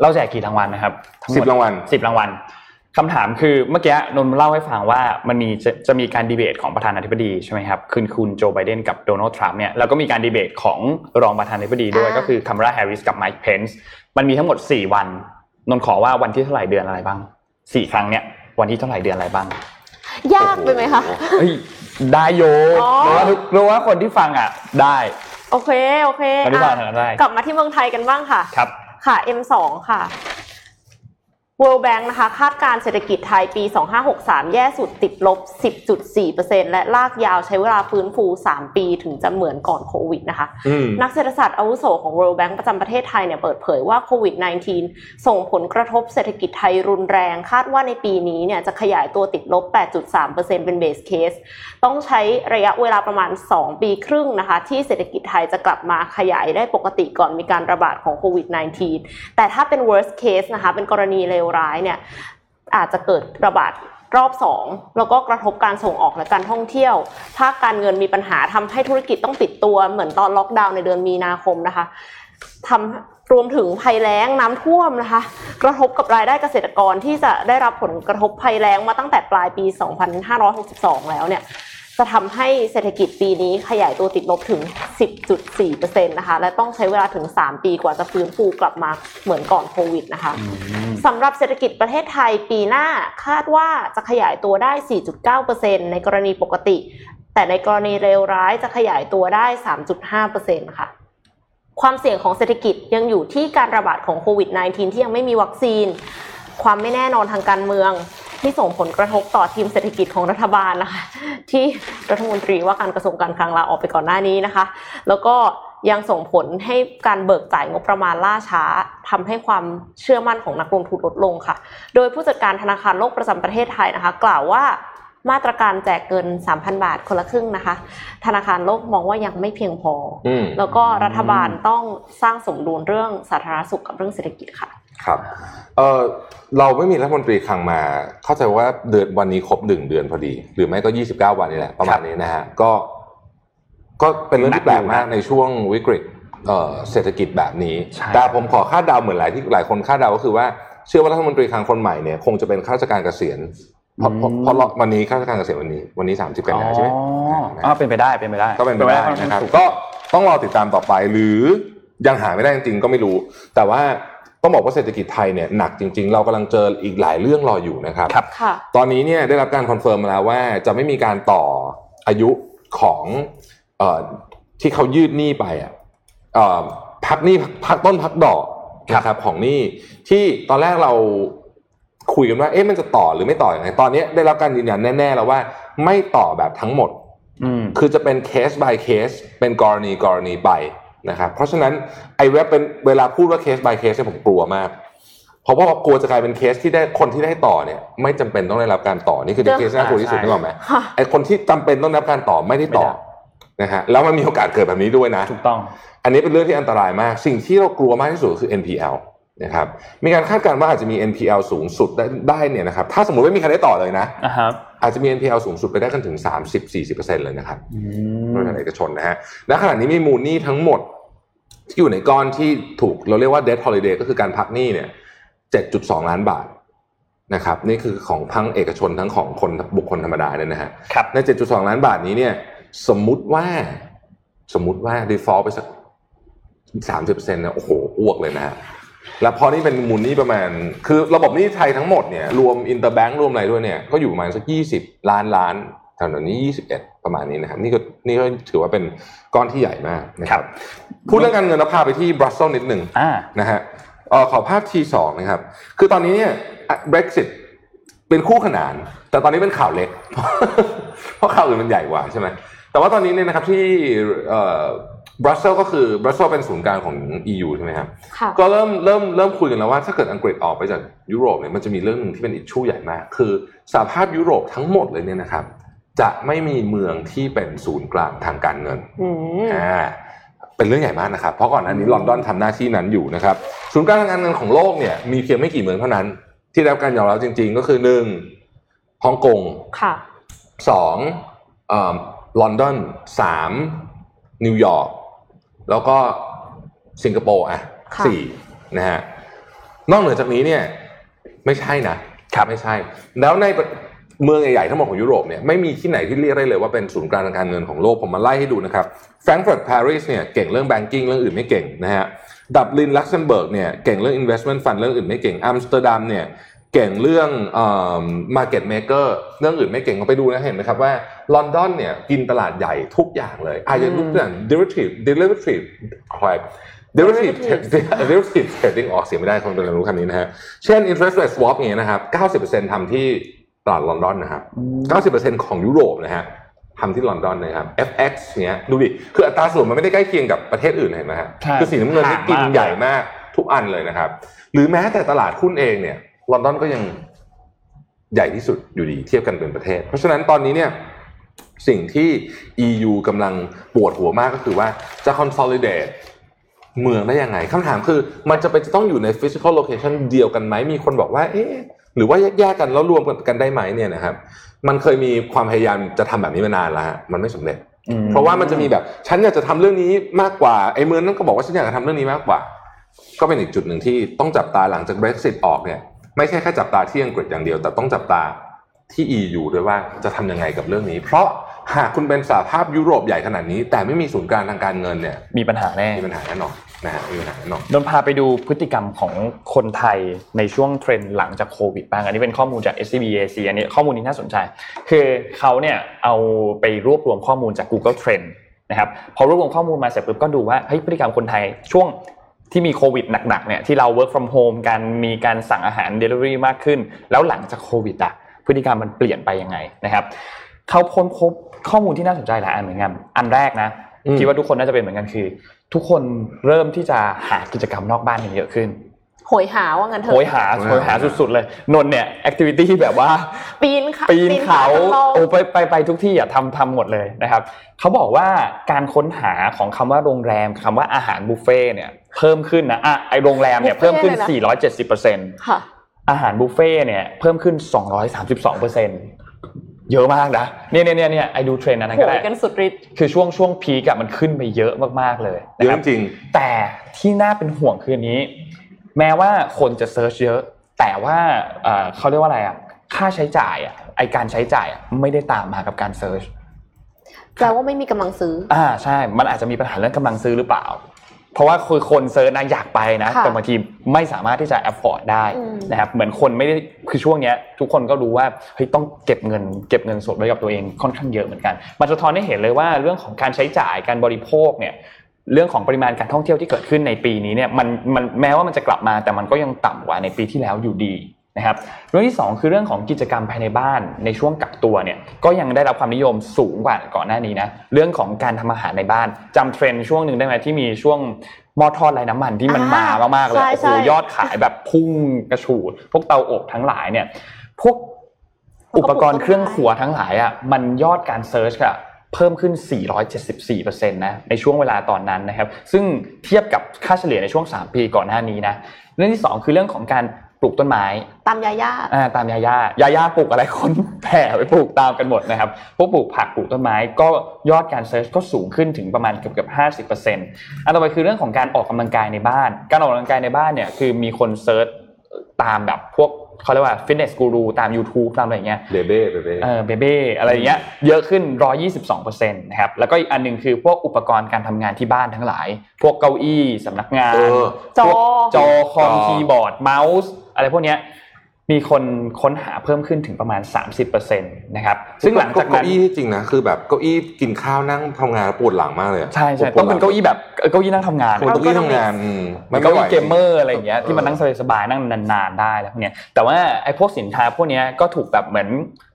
เราแจกกี่รางวัลนะครับทั้หมดสิบรางวัลสิบรางวัลคำถามคือเมื่อกี้นนท์เล่าให้ฟังว่ามันมีจะจะมีการดีเบตของประธานาธิบดีใช่ไหมครับคือคุณโจไบเดนกับโดนัลด์ทรัมป์เนี่ยแล้วก็มีการดีเบตของรองประธานาธิบดีด้วยอ่าก็คือคัมราแฮร์ริสกับไมค์เพนส์มันมีทั้งหมด 4 วัน นนท์ขอว่าวันที่เท่าไหร่เดือนอะไรบ้างสี่ครั้งเนี่ยวันที่เท่าไหร่เดือนอะไรบ้าง ยากไปไหมคะเฮ้ยได้โยอ๋อรู้ว่ารู้ว่าคนที่ฟังอะ ได้ โอเคโอเคอธิบายอะทางนั้นได้กลับมาที่เมืองไทยกันบ้างค่ะ ครับ ค่ะ M2 ค่ะ World Bank นะคะคาดการณ์เศรษฐกิจไทยปี 2563 แย่สุดติดลบ 10.4%และลากยาวใช้เวลาฟื้นฟู 3 ปีถึงจะเหมือนก่อนโควิดนะคะอืมนักเศรษฐศาสตร์อาวุโสของ World Bank ประจำประเทศไทยเนี่ยเปิดเผยว่าโควิด -19 ส่งผลกระทบเศรษฐกิจไทยรุนแรง คาดว่าในปีนี้เนี่ยจะขยายตัวติดลบ 8.3%เป็นเบสเคส ต้องใช้ระยะเวลาประมาณ 2 ปีครึ่งนะคะที่เศรษฐกิจไทยจะกลับมาขยายได้ปกติก่อนมีการระบาดของโควิด -19 แต่ถ้าเป็น worst case นะคะเป็นกรณีเลวร้ายเนี่ยอาจจะเกิดระบาดรอบ 2 แล้วก็กระทบการส่งออกและการท่องเที่ยว ภาคการเงินมีปัญหาทำให้ธุรกิจต้องปิดตัวเหมือนตอนล็อกดาวน์ในเดือนมีนาคมนะคะทำรวมถึงภัยแล้งน้ำท่วมนะคะ กระทบกับรายได้เกษตรกรที่จะได้รับผลกระทบภัยแล้งมาตั้งแต่ปลายปี 2562 แล้วเนี่ย จะทำให้เศรษฐกิจปีนี้ขยายตัวติดลบถึง 10.4%นะคะ และต้องใช้เวลาถึง 3 ปีกว่าจะฟื้นฟูกลับมาเหมือนก่อนโควิดนะคะสำหรับเศรษฐกิจประเทศไทยปีหน้าคาดว่าจะขยายตัวได้ 4.9%ในกรณีปกติ แต่ในกรณีเลวร้ายจะขยายตัวได้ 3.5%ค่ะความเสี่ยงของเศรษฐกิจยังอยู่ที่การระบาดของโควิด -19 ที่ยังไม่มีวัคซีน ความไม่แน่นอนทางการเมือง ที่ส่งผลกระทบต่อทีมเศรษฐกิจของรัฐบาลนะคะ ที่รัฐมนตรีว่าการกระทรวงการคลังลาออกไปก่อนหน้านี้นะคะ แล้วก็ยังส่งผลให้การเบิกจ่ายงบประมาณล่าช้าทำให้ความเชื่อมั่นของนักลงทุนลดลงค่ะ โดยผู้จัดการธนาคารโลกประจำประเทศไทยนะคะ กล่าวว่ามาตรการแจกเงิน 3,000 บาทคนละครึ่งนะคะ ธนาคารโลกมองว่ายังไม่เพียงพออืมแล้วก็รัฐบาลต้องสร้างสมดุลเรื่องสาธารณสุขกับเรื่องเศรษฐกิจค่ะ ครับเออเราไม่มีรัฐมนตรีคลังมา เข้าใจว่าเดือนวันนี้ครบหนึ่งเดือนพอดี หรือไม่ก็ยี่สิบเก้าวันนี่แหละประมาณนี้นะฮะก็ ก็เป็นเรื่องที่แปลกมากในช่วงวิกฤตเอ่อเศรษฐกิจแบบนี้ใช่แต่ผมขอคาดเดาเหมือนหลายที่หลายคนคาดเดาก็คือว่าเชื่อว่ารัฐมนตรีคลังคนใหม่เนี่ยคงจะเป็นข้าราชการเกษียณเพราะเพราะเพราะวันนี้ข้าราชการเกษียณวันนี้ วันนี้สามสิบกันยาใช่ไหมอ๋ออ๋อเป็นไปได้เป็นไปได้ ก็เป็นไปได้นะครับถูกก็ต้องรอติดตามต่อไปหรือยังหาไม่ได้จริงๆก็ไม่รู้ แต่ว่า ต้องบอกว่าเศรษฐกิจไทยเนี่ยหนักจริง ๆ เรากำลังเจออีกหลายเรื่องรออยู่นะครับครับค่ะตอนนี้เนี่ยได้รับการคอนเฟิร์มมาแล้วว่าจะไม่มีการต่ออายุของเอ่อที่เขายืดหนี้ไปอะเอ่อพักหนี้พักต้นพักดอกนะครับของหนี้ที่ตอนแรกเราคุยกันว่าเอ๊ะมันจะต่อหรือไม่ต่ออย่างไรตอนนี้ได้รับการยืนยันแน่ ๆ แล้วว่าไม่ต่อแบบทั้งหมดอืมคือจะเป็นเคส by เคสเป็นกรณีกรณีไป นะครับเพราะฉะนั้นไอ้เว็บเป็นเวลาพูดว่าเคส by เคสเนี่ยผมกลัวมาก เพราะว่ากลัวจะกลายเป็นเคสที่ได้คนที่ได้ต่อเนี่ย ไม่จำเป็นต้องได้รับการต่อนี่คือเคสน่ากลัวที่สุดใช่นึกออกไหมค่ะไอ้คนที่จำเป็นต้องได้รับการต่อไม่ได้ต่อไม่ได้นะฮะแล้วมันมีโอกาสเกิดแบบนี้ด้วยนะถูกต้อง อันนี้เป็นเรื่องที่อันตรายมาก สิ่งที่เรากลัวมากที่สุดคือ NPL นะครับมีการคาดการณ์ว่าอาจจะมี NPL สูงสุดได้ได้เนี่ยนะครับถ้าสมมติไม่มีใครได้ต่อเลยนะอะครับ อาจจะมี NPL สูงสุดไปได้กันถึง 30-40%เลยนะครับอืบมริษัทเอกชนนะฮะและขณะนี้มีมูลหนี้ทั้งหมด ที่อยู่ในก้อนที่ถูกเราเรียกว่า debt holiday ก็คือการพักหนี้เนี่ย 7.2 ล้านบาทนะครับนี่คือของทั้งเอกชนทั้งของคนบุคคลธรรมดาเนี่ยนะฮะครับใน 7.2 ล้านบาทนี้เนี่ยสมมุติว่าสมมุติว่า default ไปสัก 30%นะโอ้โหอ้วกเลยนะฮะ แล้วพอนี่เป็นมูลหนี้ประมาณ คือระบบหนี้ไทยทั้งหมดเนี่ยรวม interbank รวมอะไรด้วยเนี่ยก็อยู่ประมาณสัก20ล้านล้านแถวนี้21ประมาณนี้นะครับนี่ก็นี่ก็ถือว่าเป็นก้อนที่ใหญ่มากนะครับครับพูดเรื่องการเงินแล้วพาไปที่บรัสเซลนิดหนึ่งอ่านะฮะเอ่อขอภาพ T2 นะครับ คือตอนนี้เนี่ย Brexit เป็นคู่ขนาน แต่ตอนนี้เป็นข่าวเล็ก เพราะข่าวอื่นมันใหญ่กว่าใช่ไหมแต่ว่าตอนนี้เนี่ยนะครับที่เอ่อ บรัสเซลก็คือบรัสเซลเป็นศูนย์กลางของ EU ใช่ไหมครับค่ะก็เริ่มเริ่มเริ่มคุยกันแล้วว่าถ้าเกิดอังกฤษออกไปจากยุโรปเนี่ยมันจะมีเรื่องหนึ่งที่เป็นอิชชูใหญ่มาก คือสหภาพยุโรปทั้งหมดเลยเนี่ยนะครับจะไม่มีเมืองที่เป็นศูนย์กลางทางการเงินอืมอ่าเป็นเรื่องใหญ่มากนะครับเพราะก่อนหน้านี้ลอนดอนทำหน้าที่นั้นอยู่นะครับศูนย์กลางทางการเงินของโลกเนี่ยมีเพียงไม่กี่เมืองเท่านั้น ที่ได้รับการยอมรับจริง ๆ ก็คือหนึ่งฮ่องกงค่ะสองเอ่อลอนดอนสามนิวยอร์ก แล้วก็สิงคโปร์อะค่ะสี่นะฮะนอกเหนือจากนี้เนี่ยไม่ใช่นะครับไม่ใช่ แล้วในเมืองใหญ่ๆทั้งหมดของยุโรปเนี่ยไม่มีที่ไหนที่เรียกได้เลยว่าเป็นศูนย์กลางทางการเงินของโลกผมมาไล่ให้ดูนะครับแฟรงก์เฟิร์ตปารีสเนี่ยเก่งเรื่อง banking เรื่องอื่นไม่เก่งนะฮะดับลินลักเซมเบิร์กเนี่ยเก่งเรื่อง investment fund เรื่องอื่นไม่เก่งอัมสเตอร์ดัมเนี่ย เก่งเรื่องเอ่อ market maker เรื่องอื่นไม่เก่งก็ไปดูนะเห็นไหมครับว่าลอนดอนเนี่ยกินตลาดใหญ่ทุกอย่างเลยอาจจะทุกอย่าง derivative derivative คอย derivative derivative trading ออกเสียงไม่ได้คนเป็นรู้คำนี้นะฮะเช่น interest rate swap อย่างเงี้ยนะครับ90%ทำที่ตลาดลอนดอนนะครับ90%ของยุโรปนะฮะทำที่ลอนดอนนะครับ FX เนี้ยดูดิคืออัตราส่วนมันไม่ได้ใกล้เคียงกับประเทศอื่นเลยเห็นไหมฮะใช่คือสีน้ำเงินนี่ห่างมากกินใหญ่มากทุกอันเลยนะครับ หรือแม้แต่ตลาดหุ้นเองเนี่ย ลอนดอนก็ยังใหญ่ที่สุดอยู่ดีเทียบกันเป็นประเทศ เพราะฉะนั้นตอนนี้เนี่ยสิ่งที่ EU กำลังปวดหัวมากก็คือว่าจะ consolidate เมืองได้ยังไงคำถามคือ มันจะเป็นจะต้องอยู่ใน physical location เดียวกันไหมมีคนบอกว่าเอ๊ะหรือว่าแยกๆกันแล้วรวมกันได้ไหมเนี่ยนะครับ มันเคยมีความพยายามจะทำแบบนี้มานานแล้วฮะมันไม่สำเร็จอืมเพราะว่ามันจะมีแบบฉันอยากจะทำเรื่องนี้มากกว่าไอ้เมืองนั้นก็บอกว่าฉันอยากจะทำเรื่องนี้มากกว่า ก็เป็นอีกจุดหนึ่งที่ต้องจับตาหลังจาก Brexit ออกเนี่ย ไม่ใช่แค่จับตาที่อังกฤษอย่างเดียว แต่ต้องจับตาที่ EU ด้วยว่าจะทำยังไงกับเรื่องนี้ เพราะหากคุณเป็นสหภาพยุโรปใหญ่ขนาดนี้ แต่ไม่มีศูนย์กลางทางการเงินเนี่ยมีปัญหาแน่มีปัญหาแน่นอนนะฮะมีปัญหาแน่นอนนนท์พาไปดูพฤติกรรมของคนไทยในช่วงเทรนด์หลังจากโควิดบ้างอันนี้เป็นข้อมูลจาก SCB AC อันนี้ข้อมูลนี้น่าสนใจ คือเขาเนี่ยเอาไปรวบรวมข้อมูลจาก Google Trend นะครับพอรวบรวมข้อมูลมาเสร็จปุ๊บก็ดูว่าเฮ้ยพฤติกรรมคนไทยช่วง ที่มีโควิดหนักๆเนี่ยที่เรา work from home กันมีการสั่งอาหาร delivery มากขึ้น แล้วหลังจากโควิดอะพฤติกรรมมันเปลี่ยนไปยังไงนะครับเขาค้นพบข้อมูลที่น่าสนใจหลายอันเหมือนกันอันแรกนะอืมคิดว่าทุกคนน่าจะเป็นเหมือนกันคือ ทุกคนเริ่มที่จะหากิจกรรมนอกบ้านกันเยอะขึ้นโหยหาว่างั้นเถโหยอะหาโหยหาสุดๆเลย นนท์เนี่ยแอคทิวิตี้แบบว่า ปีนเขาปีนเขาจำลองโอ้ไปไปไปทุกที่อะทำทำหมดเลยนะครับเขาบอกว่าการค้นหาของคำว่าโรงแรมคำว่าอาหารบุฟเฟ่ต์เนี่ยเพิ่มขึ้นนะอะไอโรงแรมเนี่ยเพิ่มขึ้น 470เปอร์เซ็นต์ค่ะอาหารบุฟเฟ่ต์เนี่ยเพิ่มขึ้น 232เปอร์เซ็นต์เยอะมากนะเนี่ยเนี่ยเนี่ยเนี่ยไอดูเทรนด์นั้นโหก็ได้ยกันสุดฤทธิ์คือช่วงช่วงพีกอะมันขึ้นไปเยอะมากๆเลยเยนะครับจริงแต่ที่น่าเป็นห่วงคืออันนี้ แม้ว่าคนจะ search เยอะ แต่ว่าเอ่อเขาเรียกว่าอะไรอะค่าใช้จ่ายอะไอการใช้จ่ายอะไม่ได้ตามมากับการ searchแปลว่าไม่มีกำลังซื้อ อ่าใช่ มันอาจจะมีปัญหาเรื่องกำลังซื้อหรือเปล่า เพราะว่าคือคน search นะอยากไปนะค่ะแต่บางทีไม่สามารถที่จะ afford ได้อืมนะครับ เหมือนคนไม่ได้คือช่วงเนี้ย ทุกคนก็รู้ว่าเฮ้ยต้องเก็บเงิน เก็บเงินสดไว้กับตัวเองค่อนข้างเยอะเหมือนกัน มันสะท้อนให้เห็นเลยว่าเรื่องของการใช้จ่ายการบริโภคเนี่ย เรื่องของปริมาณการท่องเที่ยวที่เกิดขึ้นในปีนี้เนี่ยมันมันแม้ว่ามันจะกลับมาแต่มันก็ยังต่ำกว่าในปีที่แล้วอยู่ดีนะครับเรื่องที่สองคือเรื่องของกิจกรรมภายในบ้านในช่วงกักตัวเนี่ยก็ยังได้รับความนิยมสูงกว่าก่อนหน้านี้นะเรื่องของการทำอาหารในบ้านจำเทรนด์ช่วงหนึ่งได้ไหมที่มีช่วงหม้อทอดไร้น้ำมันที่มันมาอ่ามากๆเลยใช่โอ้โหใช่ยอดขายแบบพุ่งกระฉูดพวกเตาอบทั้งหลายเนี่ยพวกอุปกรณ์เครื่องครัวทั้งหลายอะมันยอดการ search อะ เพิ่มขึ้น 474%นะในช่วงเวลาตอนนั้นนะครับ ซึ่งเทียบกับค่าเฉลี่ยในช่วง 3 ปีก่อนหน้านี้นะเรื่องที่ 2 คือเรื่องของการปลูกต้นไม้ ตามยาย่าอ่าตามยาย่ายาย่าปลูกอะไรคนแห่ไปปลูกตามกันหมดนะครับพวกปลูกผักปลูกต้นไม้ก็ยอดการ search ก็สูงขึ้นถึงประมาณเกือบเกือบห้าสิบเปอร์เซ็นต์อันต่อไปคือเรื่องของการออกกำลังกายในบ้าน การออกกำลังกายในบ้านเนี่ยคือมีคน search ตามแบบพวก เขาเรียกว่า fitness guru ตาม YouTube ตามอะไรอย่างเงี้ยเบเบ้เบเบ้เออเบเบ้อะไรอย่างเงี้ยเยอะขึ้น 122%นะครับแล้วก็อีกอันหนึ่งคือพวกอุปกรณ์การทำงานที่บ้านทั้งหลาย พวกเก้าอี้สำนักงานเออจอพวกจอคอมจอคีย์บอร์ดเมาส์อะไรพวกเนี้ย มีคนค้นหาเพิ่มขึ้นถึงประมาณ 30%นะครับซึ่งหลังจากนั้นเก้าอี้จริงนะคือแบบเก้าอี้กินข้าวนั่งทำงานแล้วปวดหลังมากเลยะใช่ใช่ปวดหต้องเป็นเก้าอี้แบบเออเก้าอี้นั่งทำงานปวดเก้าอี้ทำงานอืมมันไม่เก้าไหวอี้เกมเมอร์อะไรอย่างเงี้ยที่มันนั่งสบายๆนั่งนานๆได้แล้วพวกเนี้ยแต่ว่าไอ้พวกสินค้าพวกเนี้ยก็ถูกแบบเหมือน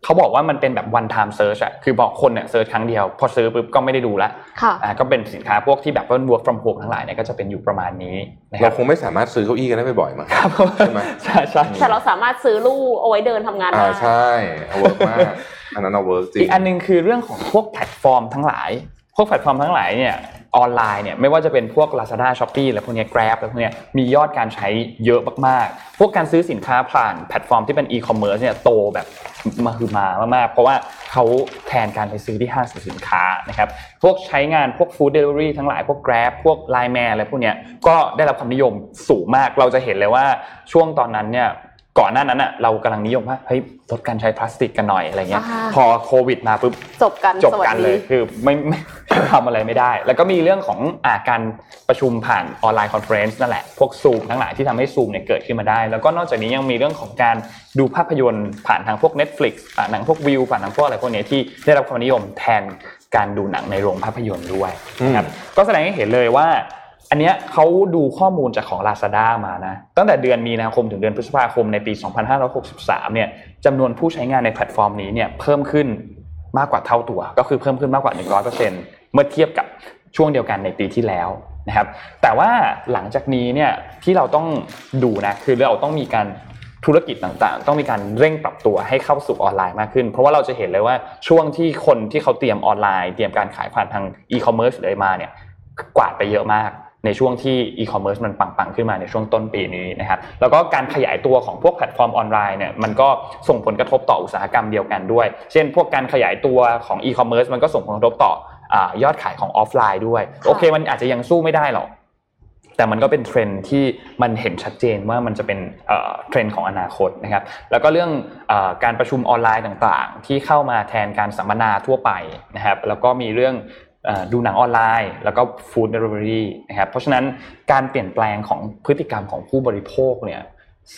เขาบอกว่ามันเป็นแบบ one time search อะคือบอกคนเนี่ย search ครั้งเดียว พอซื้อปุ๊บก็ไม่ได้ดูละค่ะอ่าก็เป็นสินค้าพวกที่แบบว่า work from home ทั้งหลายเนี่ยก็จะเป็นอยู่ประมาณนี้นะคเรารับคงไม่สามารถซื้อเก้าอี้กันได้บ่อยๆมั้งครับใช่ไหมใช่ใช่แต่เราสามารถซื้อลู่เอาไว้เดินทำงานอ่าได้ใช่เออ work มาก อันนั้นเออ work จริง อีกอันหนึงคือเรื่องของพวกแพลตฟอร์มทั้งหลาย พวกแพลตฟอร์มทั้งหลายเนี่ยออนไลน์เนี่ยไม่ว่าจะเป็นพวก Lazada Shopee อะไรพวกเนี้ย Grab อะไรพวกเนี้ยมียอดการใช้เยอะมากๆ พวกการซื้อสินค้าผ่านแพลตฟอร์มที่เป็น e-commerce เนี่ยโตแบบมาคือมามากๆ เพราะว่าเขาแทนการไปซื้อที่ห้างสรรพสินค้านะครับพวกใช้งานพวก Food Delivery ทั้งหลายพวก Grab พวก Line Man อะไรพวกเนี้ยก็ได้รับความนิยมสูงมากเราจะเห็นเลยว่าช่วงตอนนั้นเนี่ย ก่อนหน้านั้นอะเรากำลังนิยมว่าเฮ้ยลดการใช้พลาสติกกันหน่อยอะไรเงี้ยอ่าพอโควิดมาปุ๊บจบกันจบสวัสกันดีเลยคือไม่ไม่ทำอะไรไม่ได้ แล้วก็มีเรื่องของอาการประชุมผ่านออนไลน์ conference นั่นแหละ พวกซูมทั้งหลายที่ทำให้ซูมเนี่ยเกิดขึ้นมาได้ แล้วก็นอกจากนี้ยังมีเรื่องของการดูภาพยนตร์ผ่านทางพวก Netflix ผ่านทางพวกวิวผ่านทางพวกอะไรพวกเนี้ยที่ได้รับความนิยมแทนการดูหนังในโรงภาพยนตร์ด้วยนะครับก็แสดงให้เห็นเลยว่า อันเนี้ยเขาดูข้อมูลจากของ Lazada มานะ ตั้งแต่เดือนมีนาคมถึงเดือนพฤษภาคมในปี 2563 เนี่ยจำนวนผู้ใช้งานในแพลตฟอร์มนี้เนี่ยเพิ่มขึ้นมากกว่าเท่าตัว ก็คือเพิ่มขึ้นมากกว่า 100%เมื่อเทียบกับช่วงเดียวกันในปีที่แล้วนะครับแต่ว่าหลังจากนี้เนี่ยที่เราต้องดูนะคือเราต้องมีการธุรกิจต่างๆ ต้องมีการเร่งปรับตัวให้เข้าสู่ออนไลน์มากขึ้น เพราะว่าเราจะเห็นเลยว่าช่วงที่คนที่เขาเตรียมออนไลน์ เตรียมการขายผ่านทางอีคอมเมิร์ซเลยมาเนี่ยกวาดไปเยอะมาก ในช่วงที่อีคอมเมิร์ซมันปังๆ ขึ้นมาในช่วงต้นปีนี้นะครับแล้วก็การขยายตัวของพวกแพลตฟอร์มออนไลน์เนี่ยมันก็ส่งผลกระทบต่ออุตสาหกรรมเดียวกันด้วย เช่น พวกการขยายตัวของอีคอมเมิร์ซมันก็ส่งผลกระทบต่ออายอดขายของออฟไลน์ด้วย โอเค มันอาจจะยังสู้ไม่ได้หรอกแต่มันก็เป็นเทรนด์ที่มันเห็นชัดเจนว่ามันจะเป็นเอ่อเทรนด์ของอนาคตนะครับ แล้วก็เรื่องเออการประชุมออนไลน์ต่างๆ ที่เข้ามาแทนการสัมมนาทั่วไปนะครับ แล้วก็มีเรื่องเออ ดูหนังออนไลน์ แล้วก็ food delivery นะครับเพราะฉะนั้นการเปลี่ยนแปลงของพฤติกรรมของผู้บริโภคเนี่ย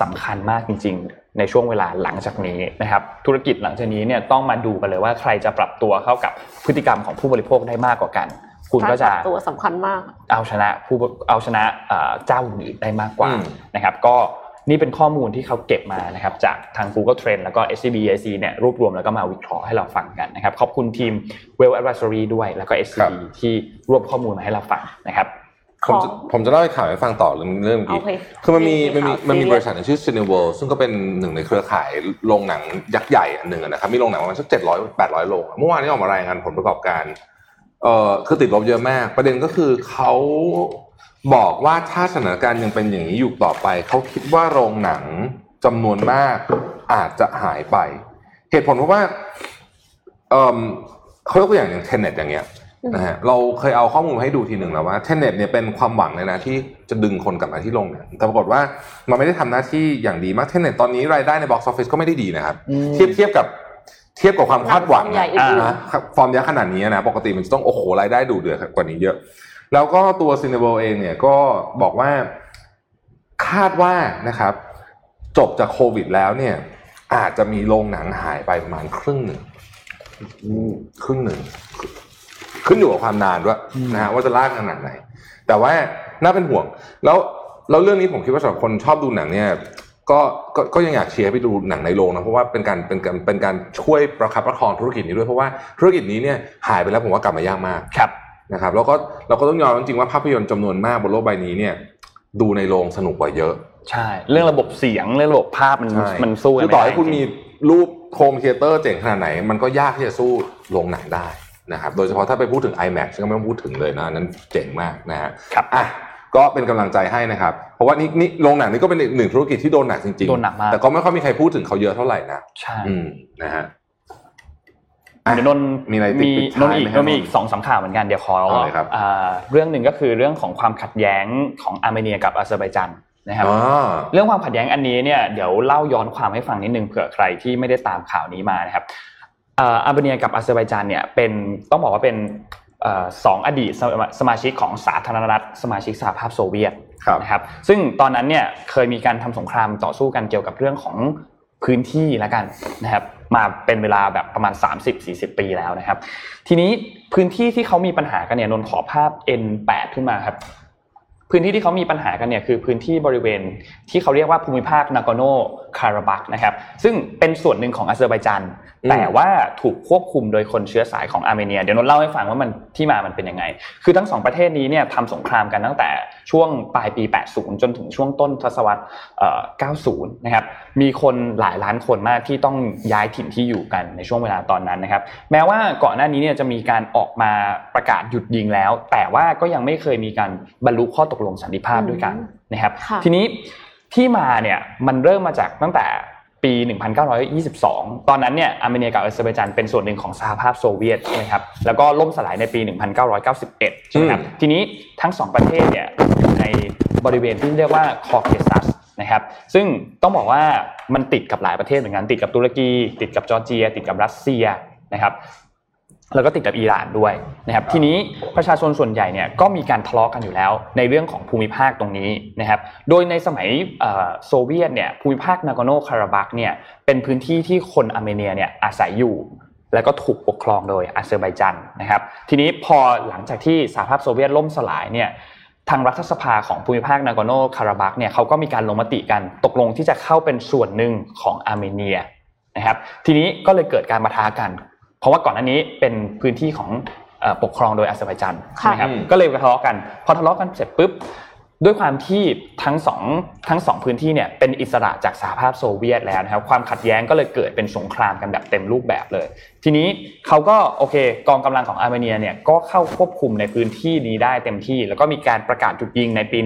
สำคัญมากจริง ๆ ในช่วงเวลาหลังจากนี้นะครับธุรกิจหลังจากนี้เนี่ยต้องมาดูกันเลยว่าใครจะปรับตัวเข้ากับพฤติกรรมของผู้บริโภคได้มากกว่ากัน คุณก็ารจะปรับตัวสำคัญมาก เอาชนะผู้เอาชนะเอ่อเจ้าอื่นได้มากกว่าอืมนะครับ ก็ นี่เป็นข้อมูลที่เขาเก็บมานะครับจากทาง Google Trend แล้วก็ SCB IC เนี่ยรวบรวมแล้วก็มาวิเคราะห์ให้เราฟังกันนะครับขอบคุณทีม Well Advisory ด้วยแล้วก็ SCB ที่รวบข้อมูลมาให้เราฟังนะครับผมจะผมจะเล่าให้ข่าวให้ฟังต่อเรื่องเรื่องนี้โอเคคือมันมีมีมันมีข่าวมันมี serious บริษัทหนึ่งชื่อ Cineworld ซึ่งก็เป็นหนึ่งในเครือข่ายโรงหนังยักษ์ใหญ่อันหนึ่งอะนะครับมีโรงหนังประมาณสักเจ็ดร้อยแปดร้อยโรงอะเมื่อวานนี้ออกมารายงานผลประกอบการเอ่อคือติดลบเยอะมาก ประเด็นก็คือเขา บอกว่าถ้าสถานการณ์ยังเป็นอย่างนี้อยู่ต่อไป เขาคิดว่าโรงหนังจำนวนมากอาจจะหายไป เหตุผลเพราะว่าเอ่อเขายกตัวอย่างอย่าง Tenet อย่างเงี้ยนะฮะเราเคยเอาข้อมูลมาให้ดูทีหนึ่งแล้วว่า Tenet เนี่ยเป็นความหวังเลยนะที่จะดึงคนกลับมาที่โรงหนังแต่ปรากฏว่ามันไม่ได้ทำหน้าที่อย่างดีมาก Tenet ตอนนี้รายได้ใน box office ก็ไม่ได้ดีนะครับอืมเทียบเทียบกับเทียบกับความคาดหวังฟอร์มใหญ่อื่นๆนะฟอร์มยักษ์ขนาดนี้นะปกติมันจะต้องโอ้โหรายได้ดูเดือดกว่านี้เยอะ แล้วก็ตัวซินเนเบลเองเนี่ยก็บอกว่าคาดว่านะครับ จบจากโควิดแล้วเนี่ย อาจจะมีโรงหนังหายไปประมาณครึ่งหนึ่งอืมครึ่งหนึ่ง ขึ้นอยู่กับความนานด้วยนะฮะว่าจะลากขนาดไหน แต่ว่าน่าเป็นห่วง แล้วแล้วเรื่องนี้ผมคิดว่าสำหรับคนชอบดูหนังเนี่ยก็ก็ก็ยังอยากเชียร์ให้ไปดูหนังในโรงนะเพราะว่าเป็นการเป็นการเป็นการช่วยประคับประคองธุรกิจนี้ด้วยเพราะว่าธุรกิจนี้เนี่ยหายไปแล้วผมว่ากลับมายากมากครับ นะครับแล้วก็เราก็ต้องยอมรับจริงๆว่าภาพยนตร์จำนวนมากบนโลกใบนี้เนี่ยดูในโรงสนุกกว่าเยอะ ใช่ เรื่องระบบเสียงเรื่องระบบภาพมันใช่มันสู้กันคือไม่ต่อได้ให้คุณจริงมีรูป home theater เจ๋งขนาดไหน มันก็ยากที่จะสู้โรงหนังได้นะครับโดยเฉพาะถ้าไปพูดถึง IMAX ซึ่งก็ไม่ต้องพูดถึงเลยนะอันนั้นเจ๋งมากนะฮะครับอะก็เป็นกำลังใจให้นะครับ เพราะว่านี่นี่โรงหนังนี่ก็เป็นอีกหนึ่งธุรกิจที่โดนหนักจริงๆโดนหนักมากแต่ก็ไม่ค่อยมีใครพูดถึงเขาเยอะเท่าไหร่นะใช่อืมนะฮะอะ เดี๋ยวนนท์มีอะไรติดมีปิดนท้านยท์อีกไหมครับนนท์มีอีกสองสามข่าวเหมือนกันเดี๋ยวขอเอาเลยครับอ่าเรื่องหนึ่งก็คือเรื่องของความขัดแย้งของอาร์เมเนียกับอาเซอร์ไบจานนะครับอ๋อเรื่องความขัดแย้งอันนี้เนี่ยเดี๋ยวเล่าย้อนความให้ฟังนิดนึงเผื่อใครที่ไม่ได้ตามข่าวนี้มานะครับเอ่ออาร์เมเนียกับอาเซอร์ไบจานเนี่ยเป็นต้องบอกว่าเป็นเอ่อสองอดีตสมาสมาชิกของสาธารณรัฐสมาชิกสหภาพโซเวียตครับนะครับซึ่งตอนนั้นเนี่ยเคยมีการทำสงครามต่อสู้กันเกี่ยวกับเรื่องของพื้นที่แล้วกันนะครับ มาเป็นเวลาแบบประมาณ 30-40 ปีแล้วนะครับ ทีนี้พื้นที่ที่เขามีปัญหากันเนี่ยนนท์ขอภาพ N8 ขึ้นมาครับพื้นที่ที่เขามีปัญหากันเนี่ยคือพื้นที่บริเวณที่เขาเรียกว่าภูมิภาคนากอร์โนคาราบัคนะครับซึ่งเป็นส่วนหนึ่งของอาเซอร์ไบจานอืมแต่ว่าถูกควบคุมโดยคนเชื้อสายของอาร์เมเนีย เดี๋ยวนนท์เล่าให้ฟังว่ามันที่มามันเป็นยังไง คือทั้งสองประเทศนี้เนี่ยทำสงครามกันตั้งแต่ช่วงปลายปี 80 จนถึงช่วงต้นทศวรรษเอ่อ90 นะครับมีคนหลายล้านคนมากที่ต้องย้ายถิ่นที่อยู่กันในช่วงเวลาตอนนั้นนะครับแม้ว่าก่อนหน้านี้เนี่ยจะมีการออกมาประกาศหยุดยิงแล้ว แต่ว่าก็ยังไม่เคยมีการบรรลุข้อตกลงสันติภาพด้วยกันนะครับค่ะทีนี้ ที่มาเนี่ยมันเริ่มมาจากตั้งแต่ปี 1922 ตอนนั้นเนี่ยอาร์เมเนียกับอาเซอร์ไบจานเป็นส่วนหนึ่งของสหภาพโซเวียตใช่ไหมครับ แล้วก็ล่มสลายในปี 1991 ใช่ไหมครับ ทีนี้ทั้งสองประเทศเนี่ยอยู่ในบริเวณที่เรียกว่าคอเคซัสนะครับ ซึ่งต้องบอกว่ามันติดกับหลายประเทศเหมือนกัน ติดกับตุรกี ติดกับจอร์เจีย ติดกับรัสเซียนะครับ แล้วก็ติดกับอิหร่านด้วยนะครับทีนี้ประชาชนส่วนใหญ่เนี่ยก็มีการทะเลาะกันอยู่แล้ว ในเรื่องของภูมิภาคตรงนี้นะครับโดยในสมัยเอ่อโซเวียตเนี่ยภูมิภาคนาโกโนคาราบักเนี่ยเป็นพื้นที่ที่คนอาร์เมเนียเนี่ยอาศัยอยู่ แล้วก็ถูกปกครองโดยอาเซอร์ไบจันนะครับทีนี้พอหลังจากที่สหภาพโซเวียตล่มสลายเนี่ยทางรัฐสภาของภูมิภาคนาโกโนคาราบักเนี่ยเขาก็มีการลงมติกันตกลงที่จะเข้าเป็นส่วนหนึ่งของอาร์เมเนียนะครับทีนี้ก็เลยเกิดการปะทะกัน เพราะว่าก่อนหน้านี้เป็นพื้นที่ของเอ่อปกครองโดยอาเซอร์ไบจันใช่ไหมครับอืมก็เลยทะเลาะกันพอทะเลาะกันเสร็จปุ๊บ ด้วยความที่ทั้งสองทั้งสองพื้นที่เนี่ยเป็นอิสระจากสหภาพโซเวียตแล้วนะครับความขัดแย้งก็เลยเกิดเป็นสงครามกันแบบเต็มรูปแบบเลย ทีนี้เขาก็โอเค กองกำลังของอาร์เมเนียเนี่ยก็เข้าควบคุมในพื้นที่นี้ได้เต็มที่ แล้วก็มีการประกาศหยุดยิงในปี